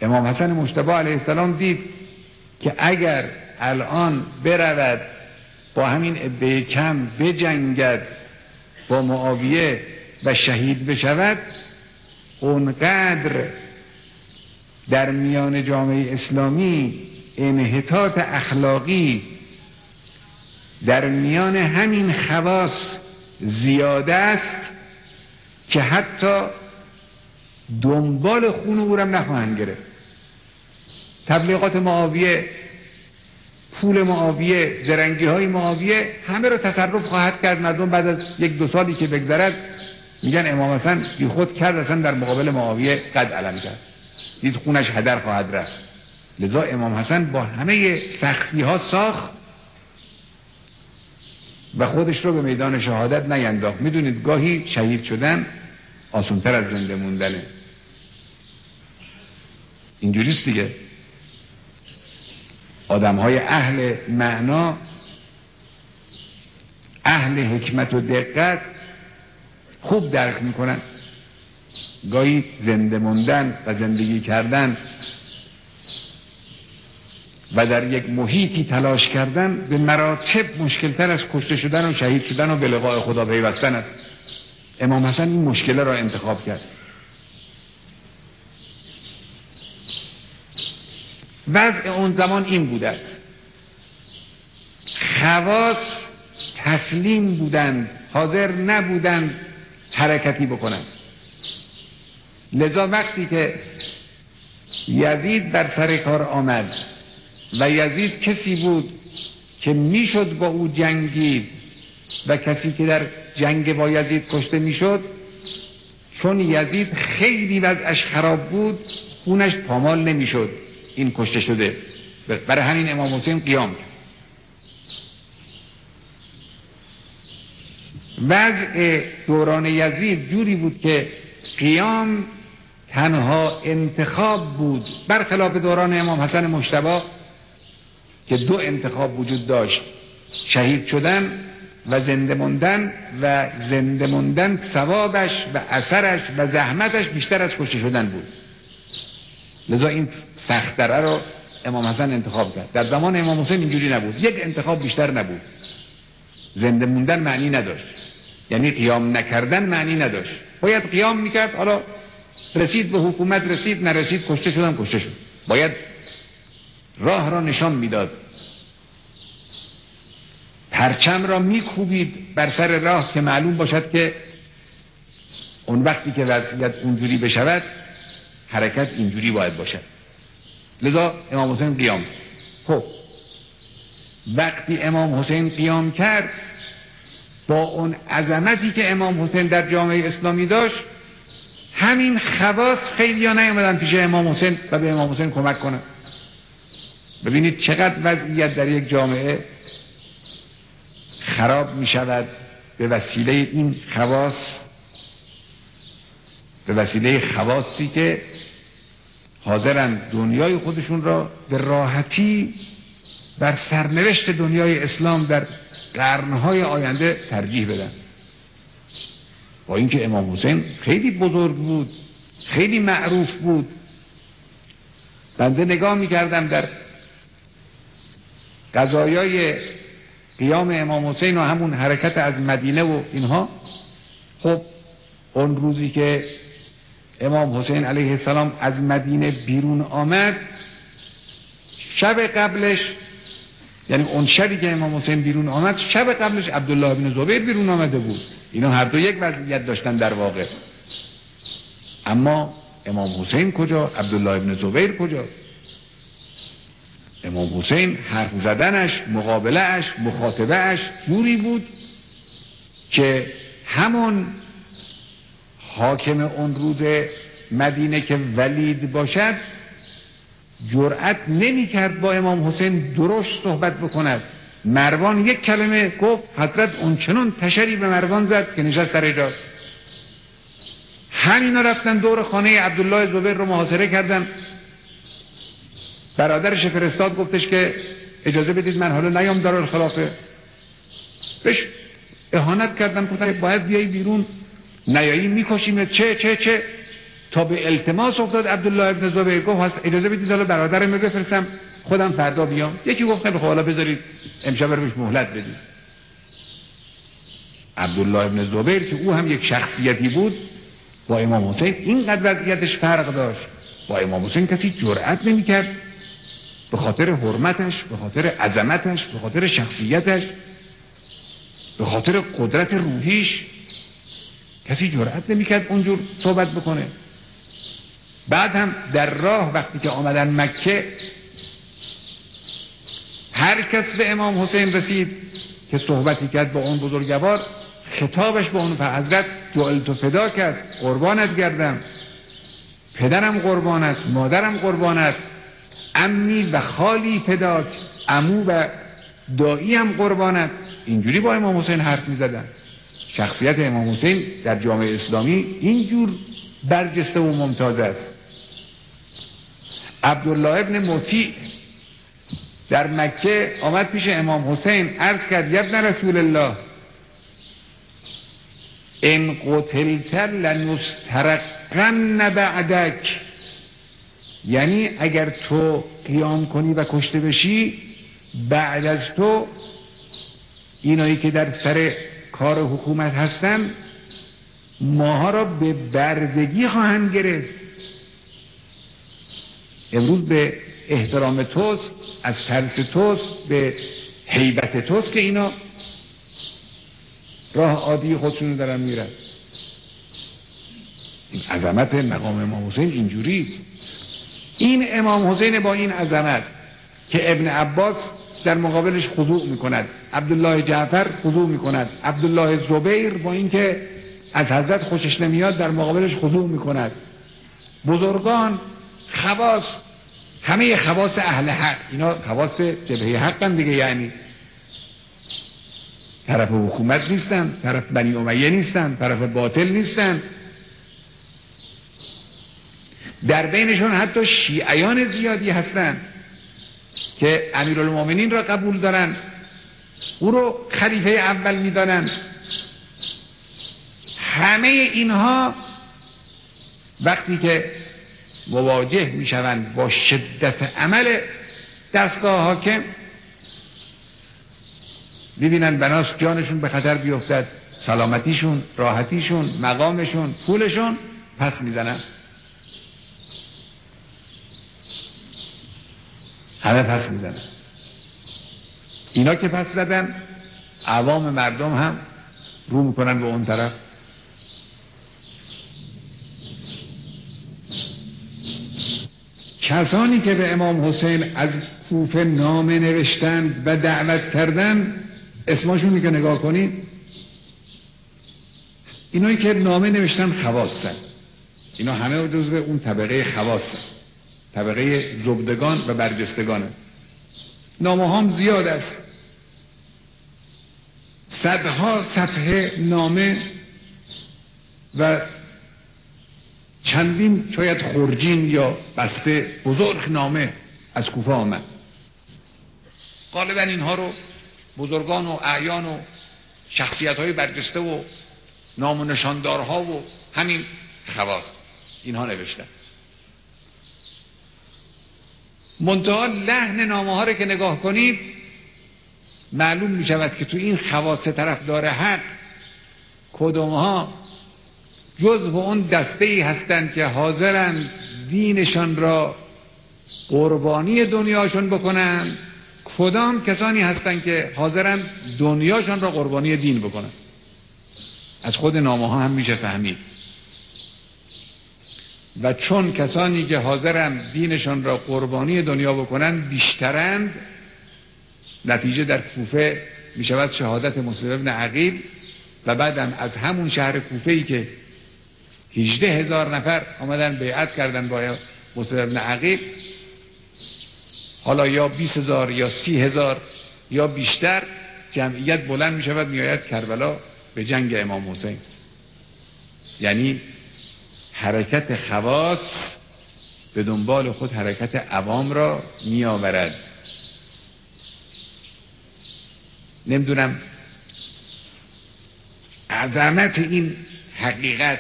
امام حسن مشتبه علیه السلام دید که اگر الان برود با همین عده کم بجنگد با معاویه و شهید بشود اونقدر در میان جامعه اسلامی انحطاط اخلاقی در میان همین خواص زیاده است که حتی دنبال خون او هم نخواهند گرفت. تبلیغات معاویه پول معاویه زرنگی های معاویه همه رو تصرف خواهد کرد. مردم بعد از یک دو سالی که بگذرد میگن امام حسن بی خود کرد اصلا در مقابل معاویه قد علم کرد. دید خونش هدر خواهد رفت. لذا امام حسن با همه سختی ها ساخت. و خودش رو به میدان شهادت نینداخت. می‌دونید گاهی شهید شدن آسونتر از زنده موندنه. اینجوریست دیگه. آدم های اهل معنا اهل حکمت و دقت خوب درک می‌کنن. گاهی زنده موندن و زندگی کردن و در یک محیطی تلاش کردن به مراتب مشکلتر از کشته شدن و شهید شدن و به خدا پیوستن است. امام حسن این مشکل را انتخاب کرد. وضع اون زمان این بوده خواص تسلیم بودند حاضر نبودند حرکتی بکنند. لذا وقتی که یزید در سر کار آمد و یزید کسی بود که می‌شد با او جنگید و کسی که در جنگ با یزید کشته می‌شد چون یزید خیلی وضعش خراب بود خونش پامال نمی‌شد. این کشته شده. برای همین امام حسین قیام وضع دوران یزید جوری بود که قیام تنها انتخاب بود. برخلاف دوران امام حسن مشتبه که دو انتخاب وجود داشت شهید شدن و زنده موندن و زنده موندن ثوابش و اثرش و زحمتش بیشتر از کشته شدن بود. لذا این سختره رو امام حسن انتخاب کرد. در زمان امام حسین اینجوری نبود. یک انتخاب بیشتر نبود. زنده موندن معنی نداشت. یعنی قیام نکردن معنی نداشت. باید قیام می‌کرد حالا رسید به حکومت رسید نرسید کشته شدن کشته شد. باید راه را نشان می‌داد. پرچم را میکوبید بر سر راه که معلوم باشد که اون وقتی که وضعیت اونجوری بشود حرکت اینجوری باید باشد. لذا امام حسین قیام. خب وقتی امام حسین قیام کرد با اون عظمتی که امام حسین در جامعه اسلامی داشت همین خواص خیلی ها نیامدن پیش امام حسین و به امام حسین کمک کنن. ببینید چقدر وضعیت در یک جامعه خراب می شود به وسیله این خواص به وسیله خواصی که حاضرن دنیای خودشون را به راحتی بر سرنوشت دنیای اسلام در قرنهای آینده ترجیح بدن. با اینکه امام حسین خیلی بزرگ بود خیلی معروف بود. بنده نگاه می‌کردم در قضایای قیام امام حسین و همون حرکت از مدینه و اینها خب اون روزی که امام حسین علیه السلام از مدینه بیرون آمد شب قبلش یعنی اون شبی که امام حسین بیرون آمد شب قبلش عبدالله بن زبیر بیرون آمده بود. اینا هر دو یک وضعیت داشتن در واقع. اما امام حسین کجا؟ عبدالله بن زبیر کجا؟ امام حسین حرف زدنش مقابلهش مخاطبهش جوری بود که همون حاکم اون روز مدینه که ولید باشد جرأت نمی کرد با امام حسین درست صحبت بکند. مروان یک کلمه گفت حضرت اونچنان تشری به مروان زد که نشست در اجاز همینا رفتن دور خانه عبدالله زبیر رو محاصره کردن. برادرش فرستاد گفتش که اجازه بدید من حالا نیام دار الخلافه. بهش اهانت کردن گفتن باید بیای بیرون. نیایی می‌کشیم. چه چه چه؟ تا به التماس افتاد عبدالله ابن زبیر. گفت اجازه بدید حالا برادرم بفرستم خودم فردا بیام. یکی گفت خیلی خب حالا بذارید امشب رو بهش مهلت بدید عبدالله ابن زبیر که او هم یک شخصیتی بود با امام حسین اینقدر وضعیتش فرق داشت. با امام حسین کسی جرأت نمی‌کرد. به خاطر حرمتش به خاطر عظمتش به خاطر شخصیتش به خاطر قدرت روحیش. کسی جرأت نمی‌کرد اونجور صحبت بکنه. بعد هم در راه وقتی که آمدن مکه هر کس به امام حسین رسید که صحبتی کرد با اون بزرگوار خطابش به اون حضرت جعل تو فدا کرد قربانت گردم. پدرم قربان است مادرم قربان است. امی و خالی فداک امو و دایی هم قربان است. اینجوری با امام حسین حرف می زدن شخصیت امام حسین در جامعه اسلامی اینجور برجسته و ممتاز است. عبدالله ابن مطیع در مکه آمد پیش امام حسین عرض کرد یبن رسول الله. ان قتلت لنسترقن بعدک. یعنی اگر تو قیام کنی و کشته بشی بعد از تو اینایی که در سر کار حکومت هستن ماها را به بردگی خواهند گرفت. امروز به احترام توست از ترس توست به حیبت توست که اینا راه عادی خودشون دارن میرن. این عظمت مقام امام حسین اینجوری این امام حسین با این عظمت که ابن عباس در مقابلش خضوع می‌کند عبدالله جعفر خضوع می‌کند عبدالله زبیر با اینکه از حضرت خوشش نمیاد در مقابلش خضوع می‌کند. بزرگان خواص همه خواص اهل حق اینا خواص جبهه حق دیگه یعنی طرف حکومت نیستن طرف بنی امیه نیستن طرف باطل نیستن. در بینشون حتی شیعیان زیادی هستند که امیرالمومنین را قبول دارن. او رو خلیفه اول می‌دانند همه اینها وقتی که مواجه می‌شوند با شدت عمل دستگاه حاکم ببینن بناس جانشون به خطر بیفتد سلامتیشون راحتیشون مقامشون پولشون پس می‌زنن. همه پس می‌زنن اینا که پس زدن عوام مردم هم رو می‌کنن به اون طرف. کسانی که به امام حسین از کوفه نامه نوشتند و دعوت کردند اسماشون که نگاه کنید اینایی که نامه نوشتن خواستن. اینا همه به اون طبقه خواستن. طبقه زبدگان و برجستگانه نامه هم زیاد است. صدها صفحه نامه و چندین شاید خورجین یا بسته بزرگ نامه از کوفه آمد. غالبا اینها رو بزرگان و اعیان و شخصیت های برجسته و نام و نشاندارها و همین خواص اینها نوشتن. منتها لحن نامه ها رو که نگاه کنید معلوم می شود که تو این خواص طرفدار حق کدوم ها جزو اون دسته ای هستند که حاضرند دینشان را قربانی دنیاشون بکنند کدام کسانی هستند که حاضرن دنیاشان را قربانی دین بکنن؟ از خود نامه ها هم میشه فهمید. و چون کسانی که حاضرن دینشان را قربانی دنیا بکنن بیشترند نتیجه در کوفه می‌شود شهادت مسلم ابن عقیل و بعدم از همون شهر کوفه ای که 18 هزار نفر آمدن بیعت کردن با مسلم ابن عقیل حالا یا 20 هزار یا سی هزار یا بیشتر جمعیت بلند می شود می آید کربلا به جنگ امام حسین. یعنی حرکت خواص به دنبال خود حرکت عوام را می آورد نمی‌دونم عظمت این حقیقت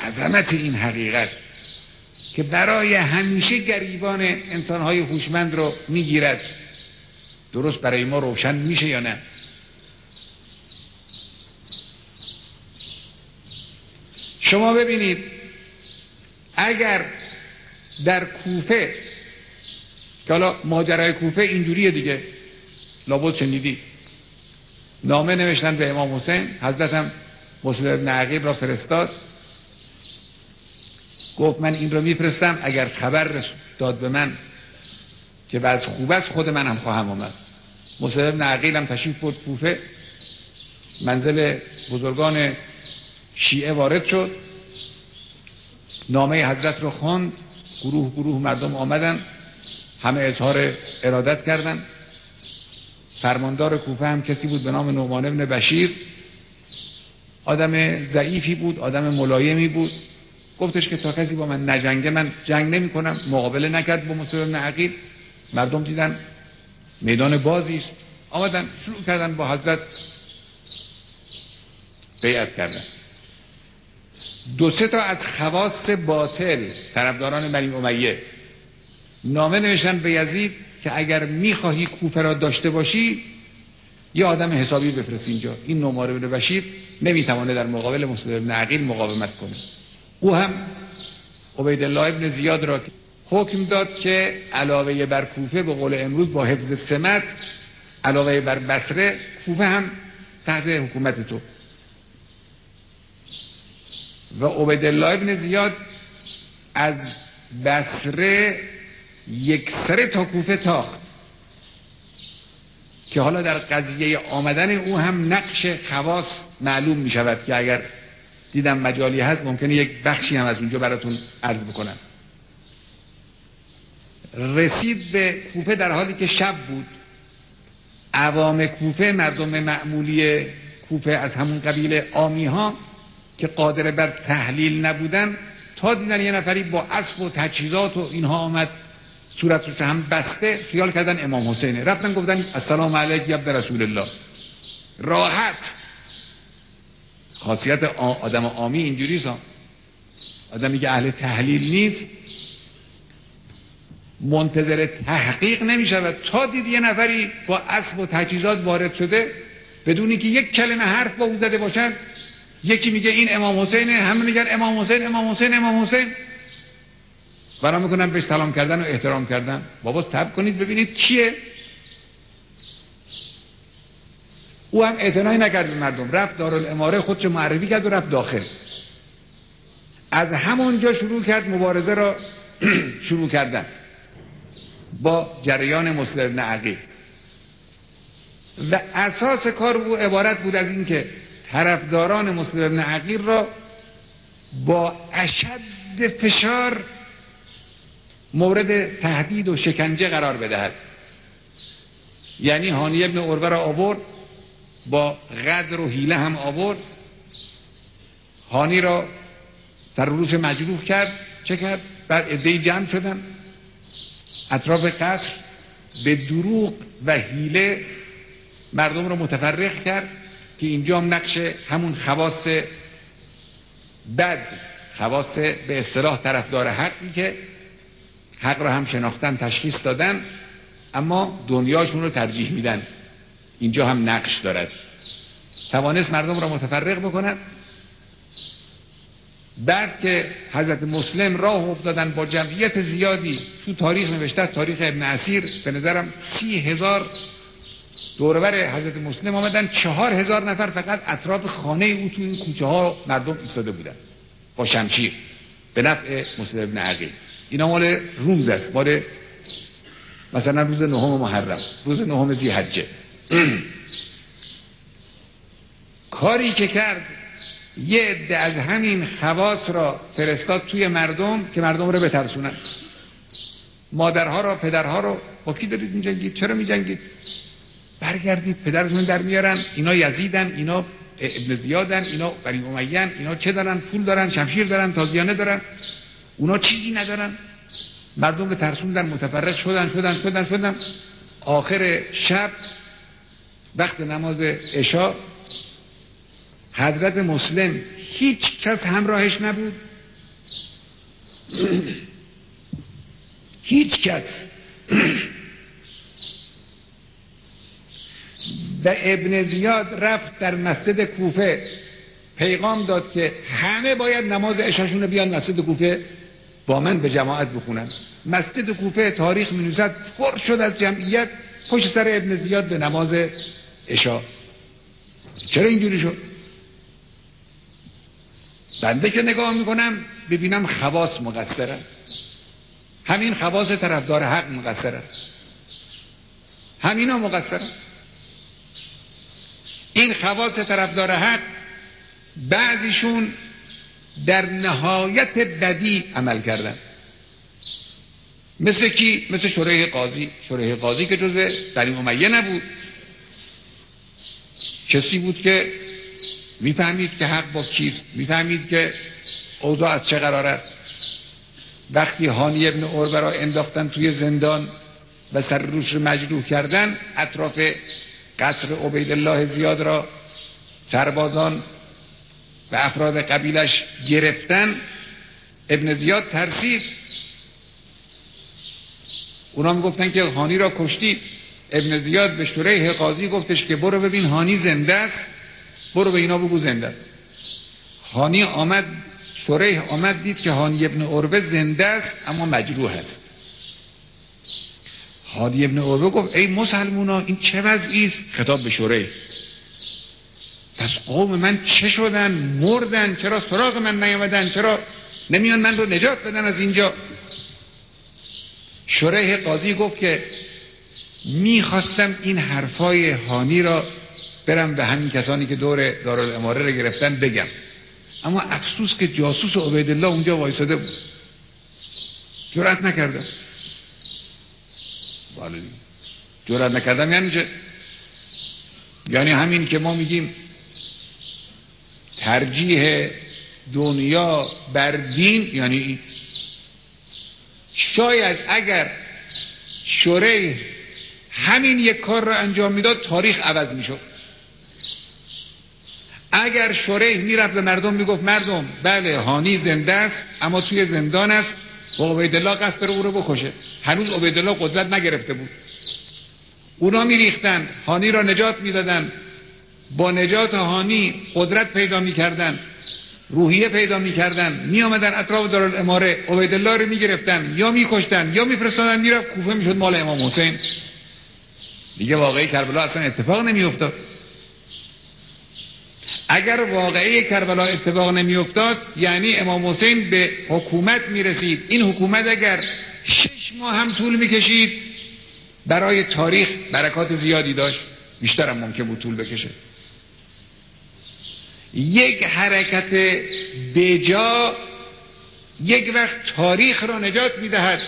عظمت این حقیقت که برای همیشه گریبان انسانهای هوشمند رو می‌گیرد درست برای ما روشن میشه یا نه؟ شما ببینید اگر در کوفه که حالا ماجرای کوفه اینجوریه دیگه لابد شنیدی. نامه نوشتن به امام حسین حضرت هم مسلم ابن عقیب را فرستاد. گفت من این رو میفرستم اگر خبر داد به من که بعد خوب است خود هم خواهم آمد. مسلم ابن هم تشریف بود کوفه. منزل بزرگان شیعه وارد شد. نامه حضرت رو خواند. گروه گروه مردم آمدن. همه اظهار ارادت کردند فرماندار کوفه هم کسی بود به نام نعمان ابن بشیر. آدم ضعیفی بود آدم ملایمی بود. گفتش که تا کسی با من نجنگه من جنگ نمی کنم. مقابله نکرد با مسلم ابن مردم دیدن میدان بازی است. آمدن شروع کردن با حضرت بیعت کردن. دو سه تا از خواص باطل طرفداران بنی امیه. نامه نوشتن به یزید که اگر می‌خواهی کوفه را داشته باشی یه آدم حسابی بفرست اینجا. این نماره بن بشیر نمی‌توانه در مقابل مسلم ابن عقیل مقاومت کنه. او هم عبید الله ابن زیاد را حکم داد که علاوه بر کوفه به قول امروز با حفظ سمت علاوه بر بصره کوفه هم تحت حکومت تو. و عبید الله ابن زیاد از بصره یک سره تا کوفه تاخت که حالا در قضیه آمدن او هم نقش خواص معلوم می شود که اگر دیدم مجالی هست ممکنه یک بخشی هم از اونجا براتون عرض بکنم. رسید به کوفه در حالی که شب بود. عوام کوفه مردم معمولی کوفه از همون قبیل آمی ها که قادر بر تحلیل نبودن تا دیدن یه نفری با اسب و تجهیزات و اینها آمد صورتش هم بسته خیال کردن امام حسینه. رفتن گفتن السلام علیک یا رسول الله. راحت. خاصیت آدم آمی اینجوری آدمی که اهل تحلیل نیست منتظر تحقیق نمی شود. تا دید یه نفری با اسب و تجهیزات وارد شده بدونی که یک کلمه حرف با او زده باشن یکی میگه این امام حسینه همه میگن امام حسین امام حسین امام حسین. برا می‌کنم بهش سلام کردن و احترام کردن. بابا تب کنید ببینید کیه. او هم اعتنایی نکرد به مردم. رفت دارالاماره خودش معرفی کرد و رفت داخل. از همونجا شروع کرد مبارزه را *clears throat* شروع کردن. با جریان مسلم عقیل و اساس کار او عبارت بود از اینکه طرفداران مسلم عقیل را با اشد فشار مورد تهدید و شکنجه قرار بدهد. یعنی هانی ابن عروه را آورد با غدر و حیله هم آورد. هانی را سر روش مجروح کرد. چه کرد؟ بعد ادهی جمع شدن. اطراف قصر به دروغ و حیله مردم را متفرق کرد. که اینجا هم نقش همون خواست بد خواست به اصطلاح طرفدار حقی که حق را هم شناختن تشخیص دادن اما دنیاشون رو ترجیح میدن. اینجا هم نقش دارد. توانست مردم را متفرق بکنن بعد که حضرت مسلم راه افتادن با جمعیت زیادی تو تاریخ نوشته تاریخ ابن اسیر به نظرم سی هزار دوربر حضرت مسلم آمدن. چهار هزار نفر فقط اطراف خانه او تو این کوچه ها مردم ایستاده بودن. با شمشیر. به نفع مسلم ابن عقیل. اینا مال روز است. مال مثلا روز نهم محرم. روز نهم حجه *clears throat* کاری که کرد یه عده از همین خواص را فرستاد توی مردم که مردم رو بترسونن. مادرها را پدرها رو با کی دارید میجنگید چرا میجنگید؟ برگردید پدرتون در میارن اینا یزیدن اینا ابن زیادن اینا بری امیین اینا چه دارن؟ پول دارن شمشیر دارن تازیانه دارن. اونا چیزی ندارن. مردم به ترسوندن متفرق شدن شدن شدن شدن. آخر شب وقت نماز عشا حضرت مسلم هیچ کس همراهش نبود. *clears throat* هیچ کس. *clears throat* و ابن زیاد رفت در مسجد کوفه. پیغام داد که همه باید نماز عشاشون بیان مسجد کوفه با من به جماعت بخونن. مسجد کوفه تاریخ می پر شد از جمعیت پشت سر ابن زیاد به نماز عشا. چرا اینجوری شد؟ بنده که نگاه می‌کنم ببینم خواص مقصرن همین خواص طرفدار حق مقصرن همینا مقصرن این خواص طرفدار حق بعضیشون در نهایت بدی عمل کردن. مثل کی؟ مثل شریح قاضی. شریح قاضی که جزء بنی امیه نبود. کسی بود که می‌فهمید که حق با کیست می‌فهمید که اوضاع از چه قرار است. وقتی هانی ابن عربه را انداختن توی زندان و سر روش رو مجروح کردن اطراف قصر عبیدالله زیاد را سربازان و افراد قبیلش گرفتن. ابن زیاد ترسید. اونا می‌گفتن که هانی را کشتی ابن زیاد به شریح قاضی گفتش که برو ببین هانی زنده است. برو به اینا بگو زنده است. هانی آمد شریح آمد دید که هانی ابن عربه زنده است اما مجروح است. هانی ابن عربه گفت ای مسلمونا این چه وضعی است؟ خطاب به شریح پس قوم من چه شدن؟ مردن؟ چرا سراغ من نیامدن؟ چرا نمیان من رو نجات بدن از اینجا؟ شریح قاضی گفت که می‌خواستم این حرفای هانی را برم به همین کسانی که دور دارالاماره را گرفتن بگم. اما افسوس که جاسوس عبیدالله اونجا وایساده بود. جرأت نکردم. بله جرأت نکردم. یعنی چه؟ یعنی همین که ما میگیم ترجیح دنیا بر دین یعنی شاید اگر شوره همین یک کار را انجام می‌داد تاریخ عوض می‌شد. اگر شوره می‌رفت به مردم می‌گفت مردم بله هانی زنده است اما توی زندان است. و عبیدالله قصد او رو بکشه. هنوز عبیدالله قدرت نگرفته بود. اونا میریختن هانی را نجات می‌دادن. با نجات هانی قدرت پیدا می‌کردن روحیه پیدا می‌کردن. می آمدن اطراف دارالاماره عبیدالله رو می‌گرفتن. یا میکشتن یا میفرستادن می‌رفت کوفه می‌شد مال امام حسین. دیگه واقعی کربلا اصلا اتفاق نمیافتاد. اگر واقعی کربلا اتفاق نمیافتاد یعنی امام حسین به حکومت می‌رسید. این حکومت اگر شش ماه هم طول می‌کشید برای تاریخ برکات زیادی داشت. بیشتر هم ممکن بود طول بکشه. یک حرکت بجا یک وقت تاریخ را نجات می‌دهد.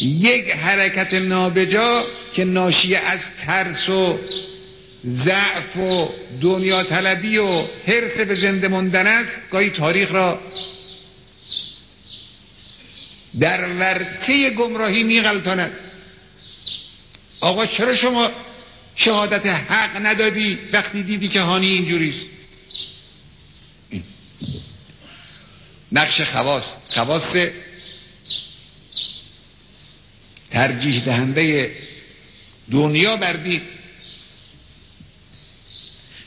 یک حرکت نابجا که ناشی از ترس و ضعف و دنیا طلبی و حرس به زنده ماندن است گاهی تاریخ را در ورطه گمراهی میغلطاند. آقا چرا شما شهادت حق ندادی وقتی دیدی که هانی اینجوریست نقش خواست خواست ترجیح دهنده دنیا بردید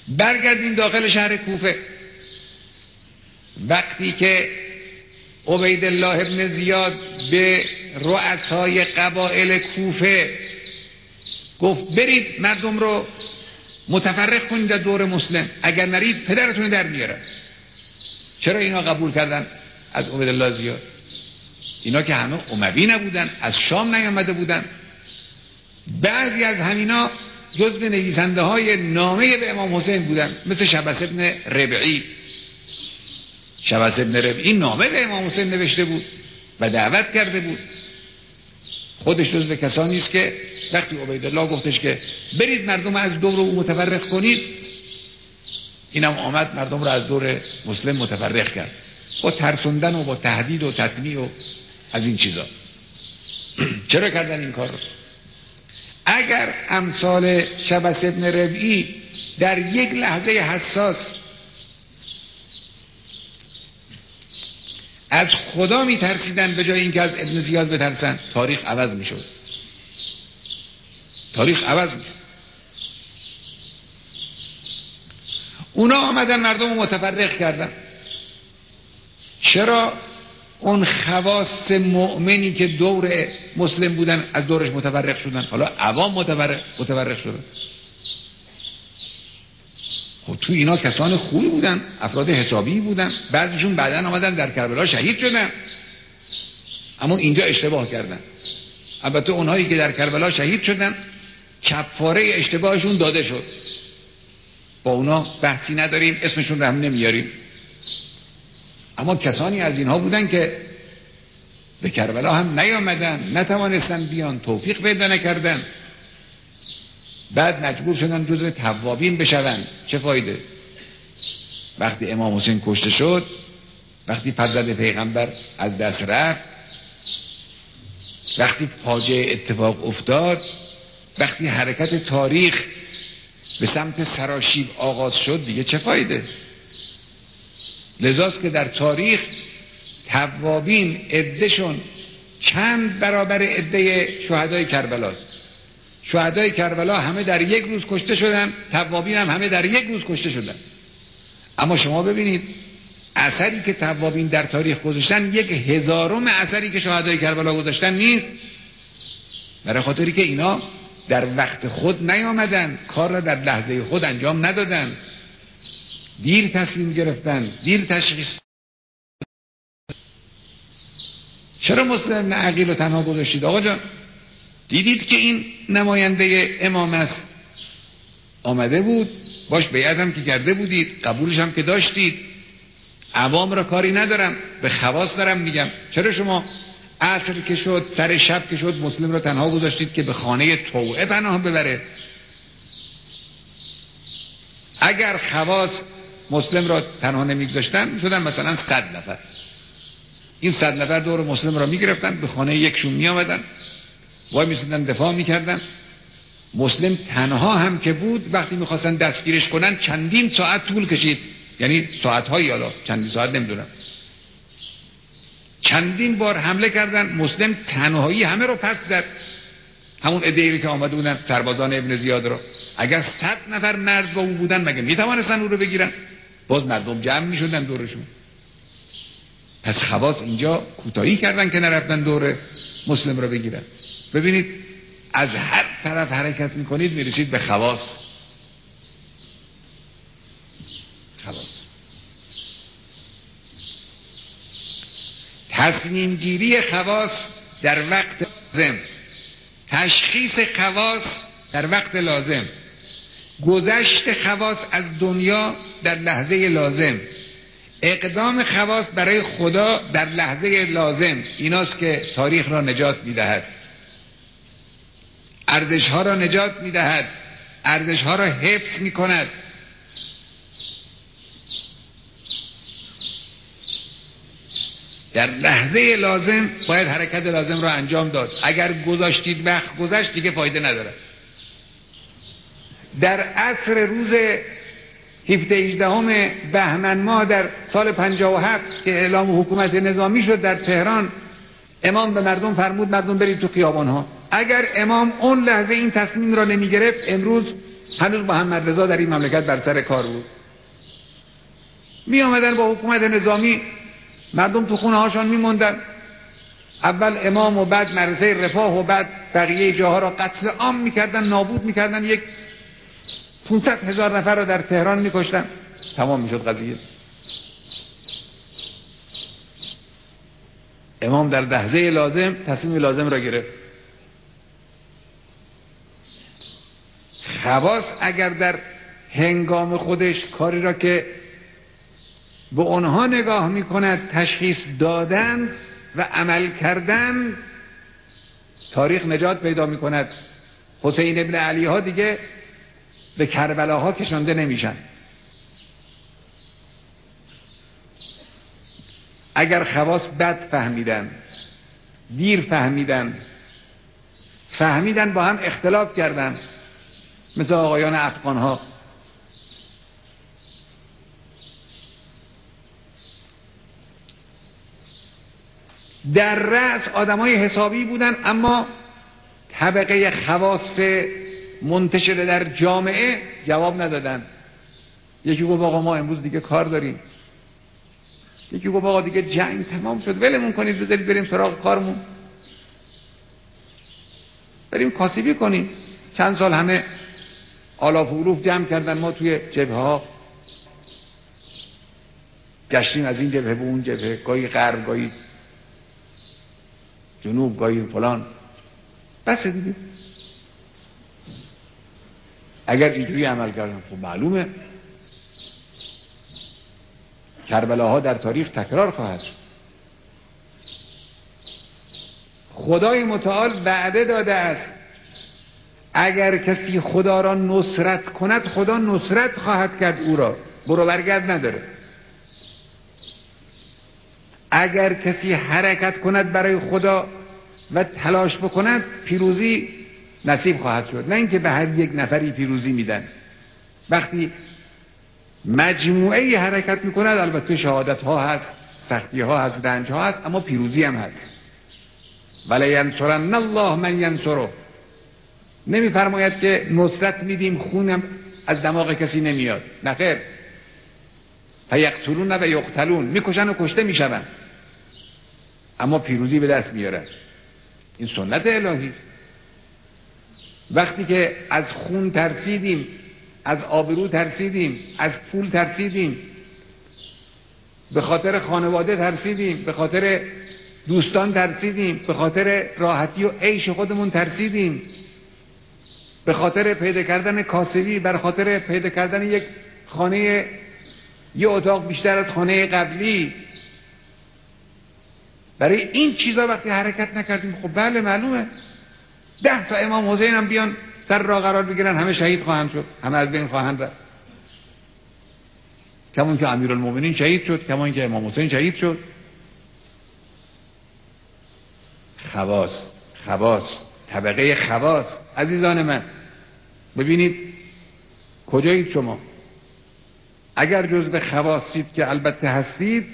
برگردیم داخل شهر کوفه. وقتی که عبید الله ابن زیاد به رؤسای قبائل کوفه گفت برید مردم رو متفرق کنید در دور مسلم. اگر نرید پدرتون در میاره چرا اینا قبول کردن از الله زیاد؟ اینا که همه اموی نبودن از شام نیامده بودن. بعضی از همینا جزء نویسنده های نامه به امام حسین بودن. مثل شبس ابن ربعی. شبس ابن ربعی نامه به امام حسین نوشته بود و دعوت کرده بود. خودش جزء کسانی است که وقتی عبیدالله گفتش که برید مردم از دور او متفرق کنید اینم آمد مردم رو از دور مسلم متفرق کرد. با ترسوندن و با تهدید و تطمیع و از این چیزا. *clears throat* چرا کردن این کار رو؟ اگر امثال شبس ابن ربعی در یک لحظه حساس از خدا میترسیدن به جای اینکه از ابن زیاد بترسن تاریخ عوض می‌شد. تاریخ عوض می‌شد. اونا آمدن مردم متفرق کردن. چرا؟ اون خواست مؤمنی که دور مسلم بودن از دورش متفرق شدن. حالا عوام متفرق, متفرق شدن. خب تو اینا کسان خوبی بودن افراد حسابی بودن. بعضیشون بعدا آمدن در کربلا شهید شدن. اما اینجا اشتباه کردن. البته اونهایی که در کربلا شهید شدن کفاره اشتباهشون داده شد. با اونا بحثی نداریم اسمشون رو هم نمیاریم. اما کسانی از اینها بودن که به کربلا هم نیامدن نتوانستن بیان توفیق پیدا نکردن. بعد مجبور شدن جزو توابین بشون چه فایده؟ وقتی امام حسین کشته شد وقتی فضل پیغمبر از دست رفت وقتی پاجه اتفاق افتاد وقتی حرکت تاریخ به سمت سراشیب آغاز شد دیگه چه فایده؟ لذاست که در تاریخ توابین عدهشون چند برابر عده شهدای کربلاست. شهدای کربلا همه در یک روز کشته شدن توابین هم همه در یک روز کشته شدن. اما شما ببینید اثری که توابین در تاریخ گذاشتن یک هزارم اثری که شهدای کربلا گذاشتن نیست. برای خاطری که اینا در وقت خود نیامدن کار را در لحظه خود انجام ندادن. دیر تصمیم گرفتن دیر تشخیص. چرا مسلم عقیل رو تنها گذاشتید؟ آقا جان دیدید که این نماینده امام است. آمده بود باش بیعت هم که کرده بودید قبولش هم که داشتید. عوام را کاری ندارم به خواست دارم میگم. چرا شما عصر که شد سر شب که شد مسلم را تنها گذاشتید که به خانه توعه پناه ببره؟ اگر خواص مسلم را تنها نمیگذاشتن می‌شدن مثلا صد نفر. این صد نفر دور مسلم را می‌گرفتن به خانه یکشون میآمدن وای میسیدن دفاع می‌کردن. مسلم تنها هم که بود وقتی می‌خواستن دستگیرش کنن چندین ساعت طول کشید. یعنی ساعت هایی حالا چندین ساعت نمی‌دونم. چندین بار حمله کردن مسلم تنهایی همه رو پس زد. همون ادهیری که آمده بودن سربازان ابن زیاد رو. اگر صد نفر مرد با او بودن مگه می‌توانستن او رو بگیرن؟ باز مردم جمع می‌شدن دورشون. پس خواص اینجا کوتاهی کردن که نرفتن دور مسلم رو بگیرن. ببینید از هر طرف حرکت می‌کنید می‌رسید به خواص. خواص. تصمیم گیری خواص در وقت لازم. تشخیص خواص در وقت لازم. گذشت خواص از دنیا در لحظه لازم. اقدام خواص برای خدا در لحظه لازم. ایناست که تاریخ را نجات می‌دهد. ارزش ها را نجات می‌دهد. ارزش ها را حفظ می‌کند. در لحظه لازم باید حرکت لازم را انجام داد. اگر گذاشتید وقت گذشت دیگه فایده نداره در عصر روز 17 18 بهمن ماه در سال 57 که اعلام حکومت نظامی شد در تهران امام به مردم فرمود مردم برید تو خیابان ها اگر امام اون لحظه این تصمیم را نمی گرفت امروز هنوز محمد رضا در این مملکت بر سر کار بود. می آمدن با حکومت نظامی مردم تو خونه هاشان میموندن. اول امام و بعد مرزه رفاه و بعد بقیه جاها را قتل عام می‌کردن نابود می‌کردن. یک 500 هزار نفر را در تهران میکشتن. تمام می‌شد قضیه. امام در لحظه لازم تصمیم لازم را گرفت. خواص اگر در هنگام خودش کاری را که به آنها نگاه می کند تشخیص دادن و عمل کردن تاریخ نجات پیدا می کند حسین ابن علی ها دیگه به کربلاها کشانده نمیشن. اگر خواص بد فهمیدن دیر فهمیدن فهمیدن با هم اختلاف کردن مثل آقایان افغان ها در رأس آدمای حسابی بودن اما طبقه خواص منتشره در جامعه جواب ندادن. یکی گفت آقا ما امروز دیگه کار داریم. یکی گفت آقا دیگه جنگ تمام شد. ولمون کنید بذارید بریم سراغ کارمون. بریم کاسبی کنیم. چند سال همه آلاف و جمع کردن ما توی جبه ها. گشتیم از این جبهه به اون جبهه. گاهی غرب گاهی جنوب گاهی فلان. بس دیگه. اگر اینجوری عمل کردن خب معلومه. کربلاها در تاریخ تکرار خواهد شد. خدای متعال وعده داده است. اگر کسی خدا را نصرت کند خدا نصرت خواهد کرد او را. برو برگرد نداره. اگر کسی حرکت کند برای خدا و تلاش بکند پیروزی نصیب خواهد شد. نه اینکه به هر یک نفری پیروزی میدن. وقتی مجموعه حرکت می‌کند البته شهادت ها هست سختی ها هست رنج ها هست اما پیروزی هم هست. ولی ینصرن الله من ینصره. نمیفرماید که نصرت میدیم خونم از دماغ کسی نمیاد. نخیر فیقتلون و یقتلون. می‌کشن و کشته میشون اما پیروزی به دست میارن این سنت الهی. وقتی که از خون ترسیدیم از آبرو ترسیدیم از پول ترسیدیم به خاطر خانواده ترسیدیم به خاطر دوستان ترسیدیم به خاطر راحتی و عیش خودمون ترسیدیم به خاطر پیدا کردن کاسبی بر خاطر پیدا کردن یک خانه یه اتاق بیشتر از خانه قبلی. برای این چیزا وقتی حرکت نکردیم خب بله معلومه. ده تا امام حسین هم بیان سر را قرار بگیرن همه شهید خواهند شد همه از بین خواهند رفت. کمون که امیرالمومنین شهید شد کمون که امام حسین شهید شد. خواص خواص طبقه خواص. عزیزان من ببینید کجایید شما؟ اگر جز به خواستید که البته هستید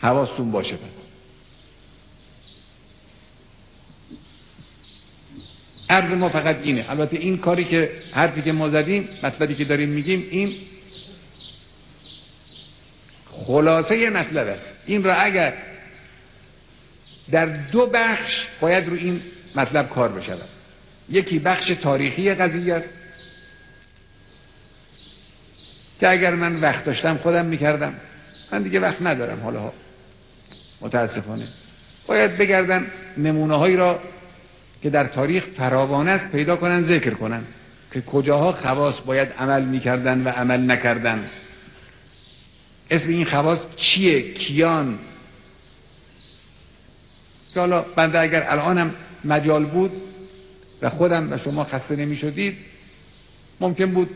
حواستون باشه پس. عرض ما فقط اینه. البته این کاری که حرفی که ما زدیم مطلبی که داریم میگیم این خلاصه مطلبه. این را اگر در دو بخش باید رو این مطلب کار بشود. یکی بخش تاریخی قضیه است که اگر من وقت داشتم خودم می‌کردم. من دیگه وقت ندارم حالا. متاسفانه. باید بگردن نمونه هایی را که در تاریخ فراوان است پیدا کنن ذکر کنن که کجاها خواص باید عمل می‌کردن و عمل نکردن. اسم این خواص چیه؟ کیان؟ که حالا بنده اگر الانم مجال بود و خودم و شما خسته نمی شدید ممکن بود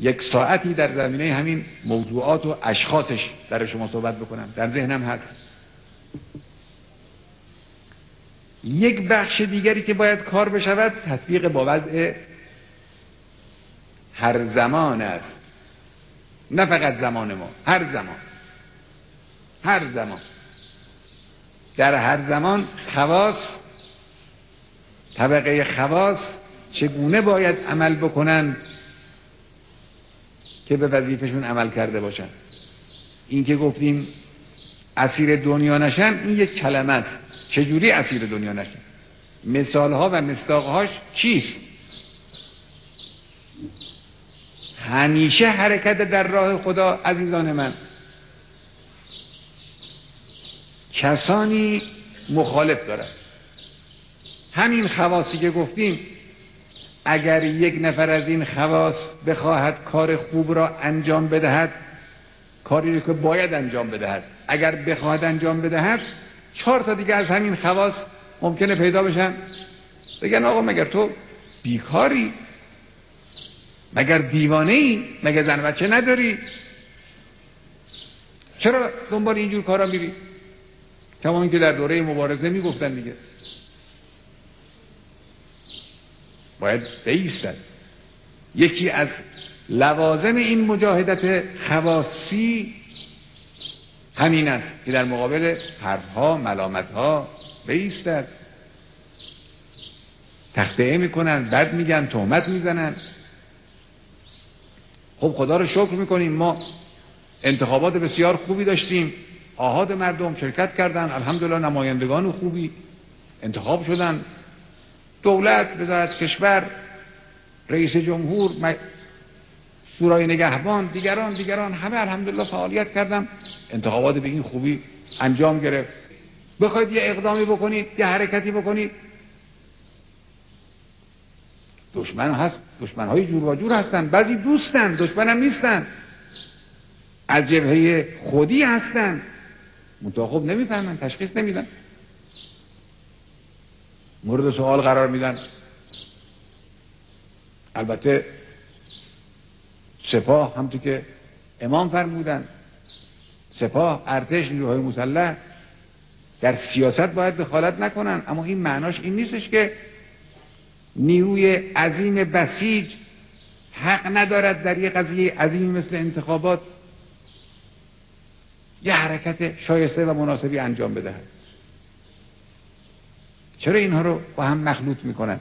یک ساعتی در زمینه همین موضوعات و اشخاصش در شما صحبت بکنم. در ذهنم هست. یک بخش دیگری که باید کار بشود تطبیق با وضع هر زمان است. نه فقط زمان ما هر زمان. هر زمان. در هر زمان خواص طبقه خواص چگونه باید عمل بکنند که به وظیفشون عمل کرده باشن؟ این که گفتیم اسیر دنیا نشن این یک کلمه است. چجوری اسیر دنیا نشن مثال ها و مصداقهاش چیست؟ همیشه حرکت در راه خدا عزیزان من. کسانی مخالف دارد همین خواصی که گفتیم اگر یک نفر از این خواص بخواهد کار خوب را انجام بدهد کاری رو که باید انجام بدهد اگر بخواهد انجام بدهد چهار تا دیگه از همین خواص ممکنه پیدا بشن. بگن آقا مگر تو بیکاری؟ مگر دیوانه ای مگر زن بچه نداری؟ چرا دنبال اینجور کارا میری؟ کما که در دوره مبارزه می‌گفتن دیگه. باید بیستن. یکی از لوازم این مجاهدت خواصی همین است که در مقابل حرفها ملامتها بیستد تخته می‌کنن بد میگن تهمت می‌زنن. خب خدا رو شکر می‌کنیم ما انتخابات بسیار خوبی داشتیم. آهاد مردم شرکت کردن. الحمدلله نمایندگان خوبی انتخاب شدن. دولت وزارت کشور رئیس جمهور سورای نگهبان دیگران دیگران همه الحمدلله فعالیت کردن انتخابات به این خوبی انجام گرفت. بخواید یه اقدامی بکنید یه حرکتی بکنید. دشمن هست دشمن های جور و جور هستن. بعضی دوستن دشمن هم نیستن. از جبهه خودی هستن. منطقه خوب نمی‌فهمن تشخیص نمیدن. مورد سوال قرار میدن. البته سپاه همطور که امام فرمودن سپاه ارتش نیروهای مسلح در سیاست باید دخالت نکنن اما این معناش این نیستش که نیروی عظیم بسیج حق ندارد در یک قضیه عظیم مثل انتخابات یه حرکت شایسته و مناسبی انجام بدهد. چرا اینها رو با هم مخلوط می‌کنن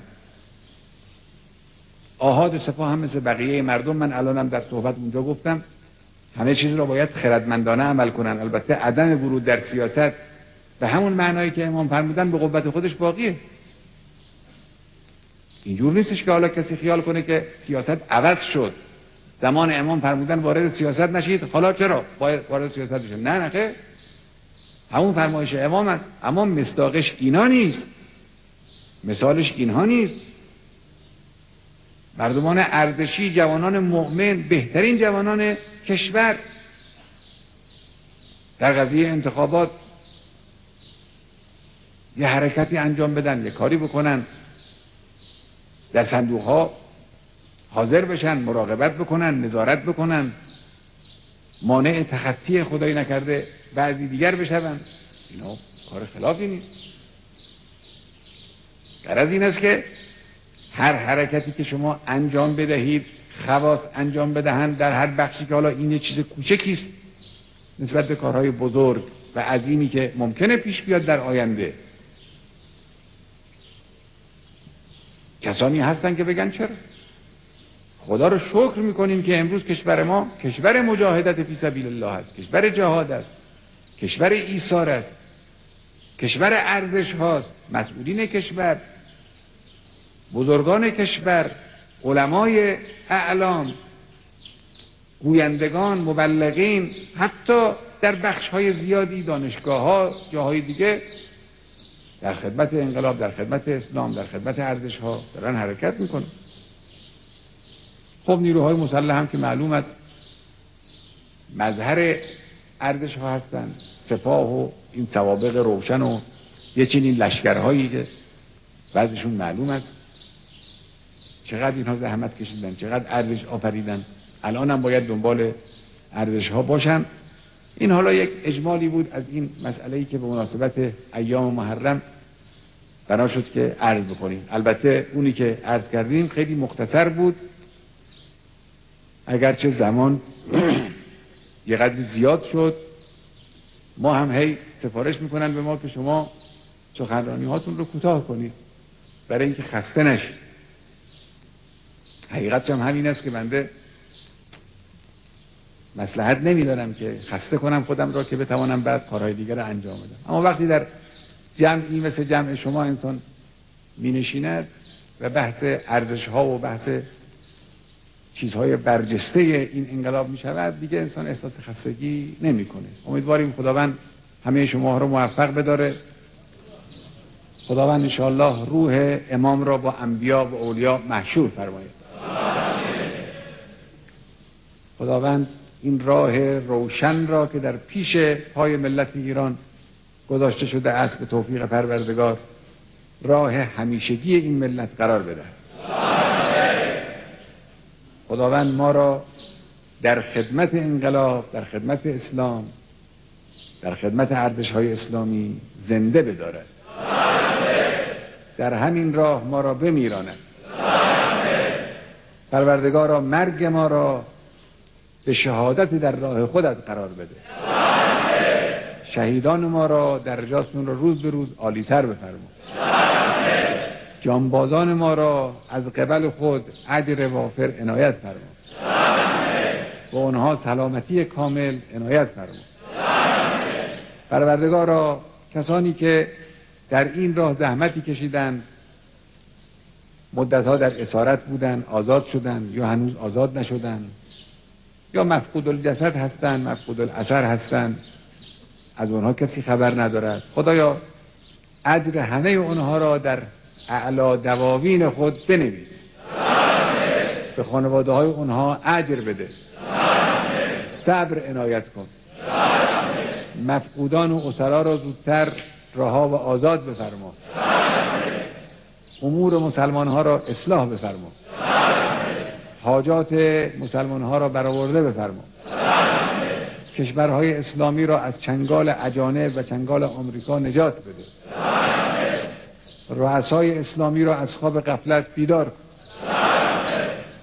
آهاد سپاه هم مثل بقیه مردم من الانم در صحبت اونجا گفتم همه چیز را باید خردمندانه عمل کنن. البته عدم ورود در سیاست به همون معنایی که امام فرمودن به قوت خودش باقیه. اینجور نیستش که حالا کسی خیال کنه که سیاست عوض شد. زمان امام فرمودن وارد سیاست نشید. حالا چرا؟ باید وارد سیاست بشه. نه نه همون فرمایش امام است. اما مصداقش اینا نیست. مثالش اینها نیست. مردمان ارزشی جوانان مؤمن بهترین جوانان کشور. در قضیه انتخابات یه حرکتی انجام بدن یه کاری بکنن. در صندوق ها حاضر بشن مراقبت بکنن نظارت بکنن. مانع تخطی خدایی نکرده بعضی دیگر بشون اینا کار خلافی نیست. از این است که هر حرکتی که شما انجام بدهید خواص انجام بدهند در هر بخشی که حالا این چیز کوچکیست نسبت به کارهای بزرگ و عظیمی که ممکنه پیش بیاد در آینده. کسانی هستن که بگن چرا؟ خدا رو شکر می‌کنیم که امروز کشور ما کشور مجاهدت فی سبیل الله است کشور جهاد است کشور ایثار است کشور ارزش هاست مسئولین کشور بزرگان کشور علمای اعلام گویندگان مبلغین حتی در بخش های زیادی دانشگاه ها جاهای دیگه در خدمت انقلاب در خدمت اسلام در خدمت ارزش ها دارن حرکت می‌کنن. خب نیروهای مسلح هم که معلوم است مظهر ارزش ها هستن سپاه و این سوابق روشن و یه چنین لشکرهایی که بعضشون معلوم است چقدر اینها زحمت کشیدن چقدر ارزش آفریدن. الان هم باید دنبال ارزش ها باشن. این حالا یک اجمالی بود از این مسئله ای که به مناسبت ایام محرم بنا شد که عرض بکنیم. البته اونی که عرض کردیم خیلی مختصر بود. اگرچه زمان *clears throat* یه قدری زیاد شد ما هم هی سفارش می‌کنن به ما که شما سخنرانی هاتون رو کوتاه کنید. برای اینکه خسته نشید. حقیقت هم همین است که بنده مسلحت نمیدارم که خسته کنم خودم را که بتوانم بعد کارهای دیگر رو انجام بدم. اما وقتی در جمعی مثل جمع شما انسان می نشیند و بحث ارزش ها و بحث چیزهای برجسته این انقلاب می شود دیگه انسان احساس خستگی نمی‌کنه. امیدواریم خداوند همه شما رو موفق بداره. خداوند انشاءالله روح امام را با انبیا و اولیا محشور فرماید. خداوند این راه روشن را که در پیش پای ملت ایران گذاشته شده است به توفیق پروردگار راه همیشگی این ملت قرار بده. خداوند ما را در خدمت انقلاب در خدمت اسلام در خدمت ارزش های اسلامی زنده بدارد. در همین راه ما را بمیراند. پروردگارا مرگ ما را به شهادت در راه خودت قرار بده. شهیدان ما را درجاتشون را روز به روز عالیتر بفرما. جانبازان ما را از قبل خود اجر وافر عنایت فرما. و اونها سلامتی کامل عنایت فرما. پروردگارا کسانی که در این راه زحمتی کشیدن مدتها در اسارت بودن آزاد شدن یا هنوز آزاد نشدن یا مفقود الجسد هستند مفقود الاثر هستند از اونها کسی خبر ندارد. خدایا اجر همه اونها را در اعلا دواوین خود بنویس. به خانواده های اونها اجر بده. صبر عنایت کن. مفقودان و اسرا را زودتر رها و آزاد بفرما. امور مسلمان ها را اصلاح بفرما. حاجات مسلمان ها را برآورده بفرما. کشورهای اسلامی را از چنگال اجانب و چنگال آمریکا نجات بده. رؤسای اسلامی را از خواب قفلت بیدار کن.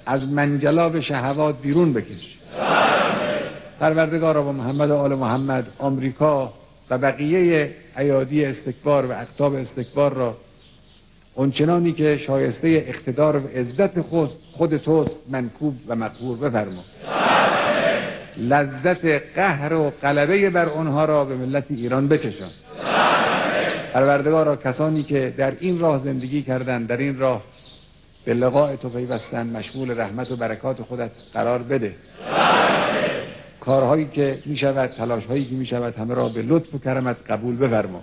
از منجلاب شهوات بیرون بکش. پروردگار با محمد و آل محمد آمریکا و بقیه ایادی استکبار و اقتاب استکبار را اونچنانی که شایسته اقتدار و عزت خود خود توست منکوب و مقهور بفرما. لذت قهر و قلبه بر آنها را به ملت ایران بچشان پروردگارا کسانی که در این راه زندگی کردند در این راه به لقاء تو پیوستن مشمول رحمت و برکات خودت قرار بده. کارهایی که می شود تلاش هایی که می شود همه را به لطف و کرمت قبول بفرما.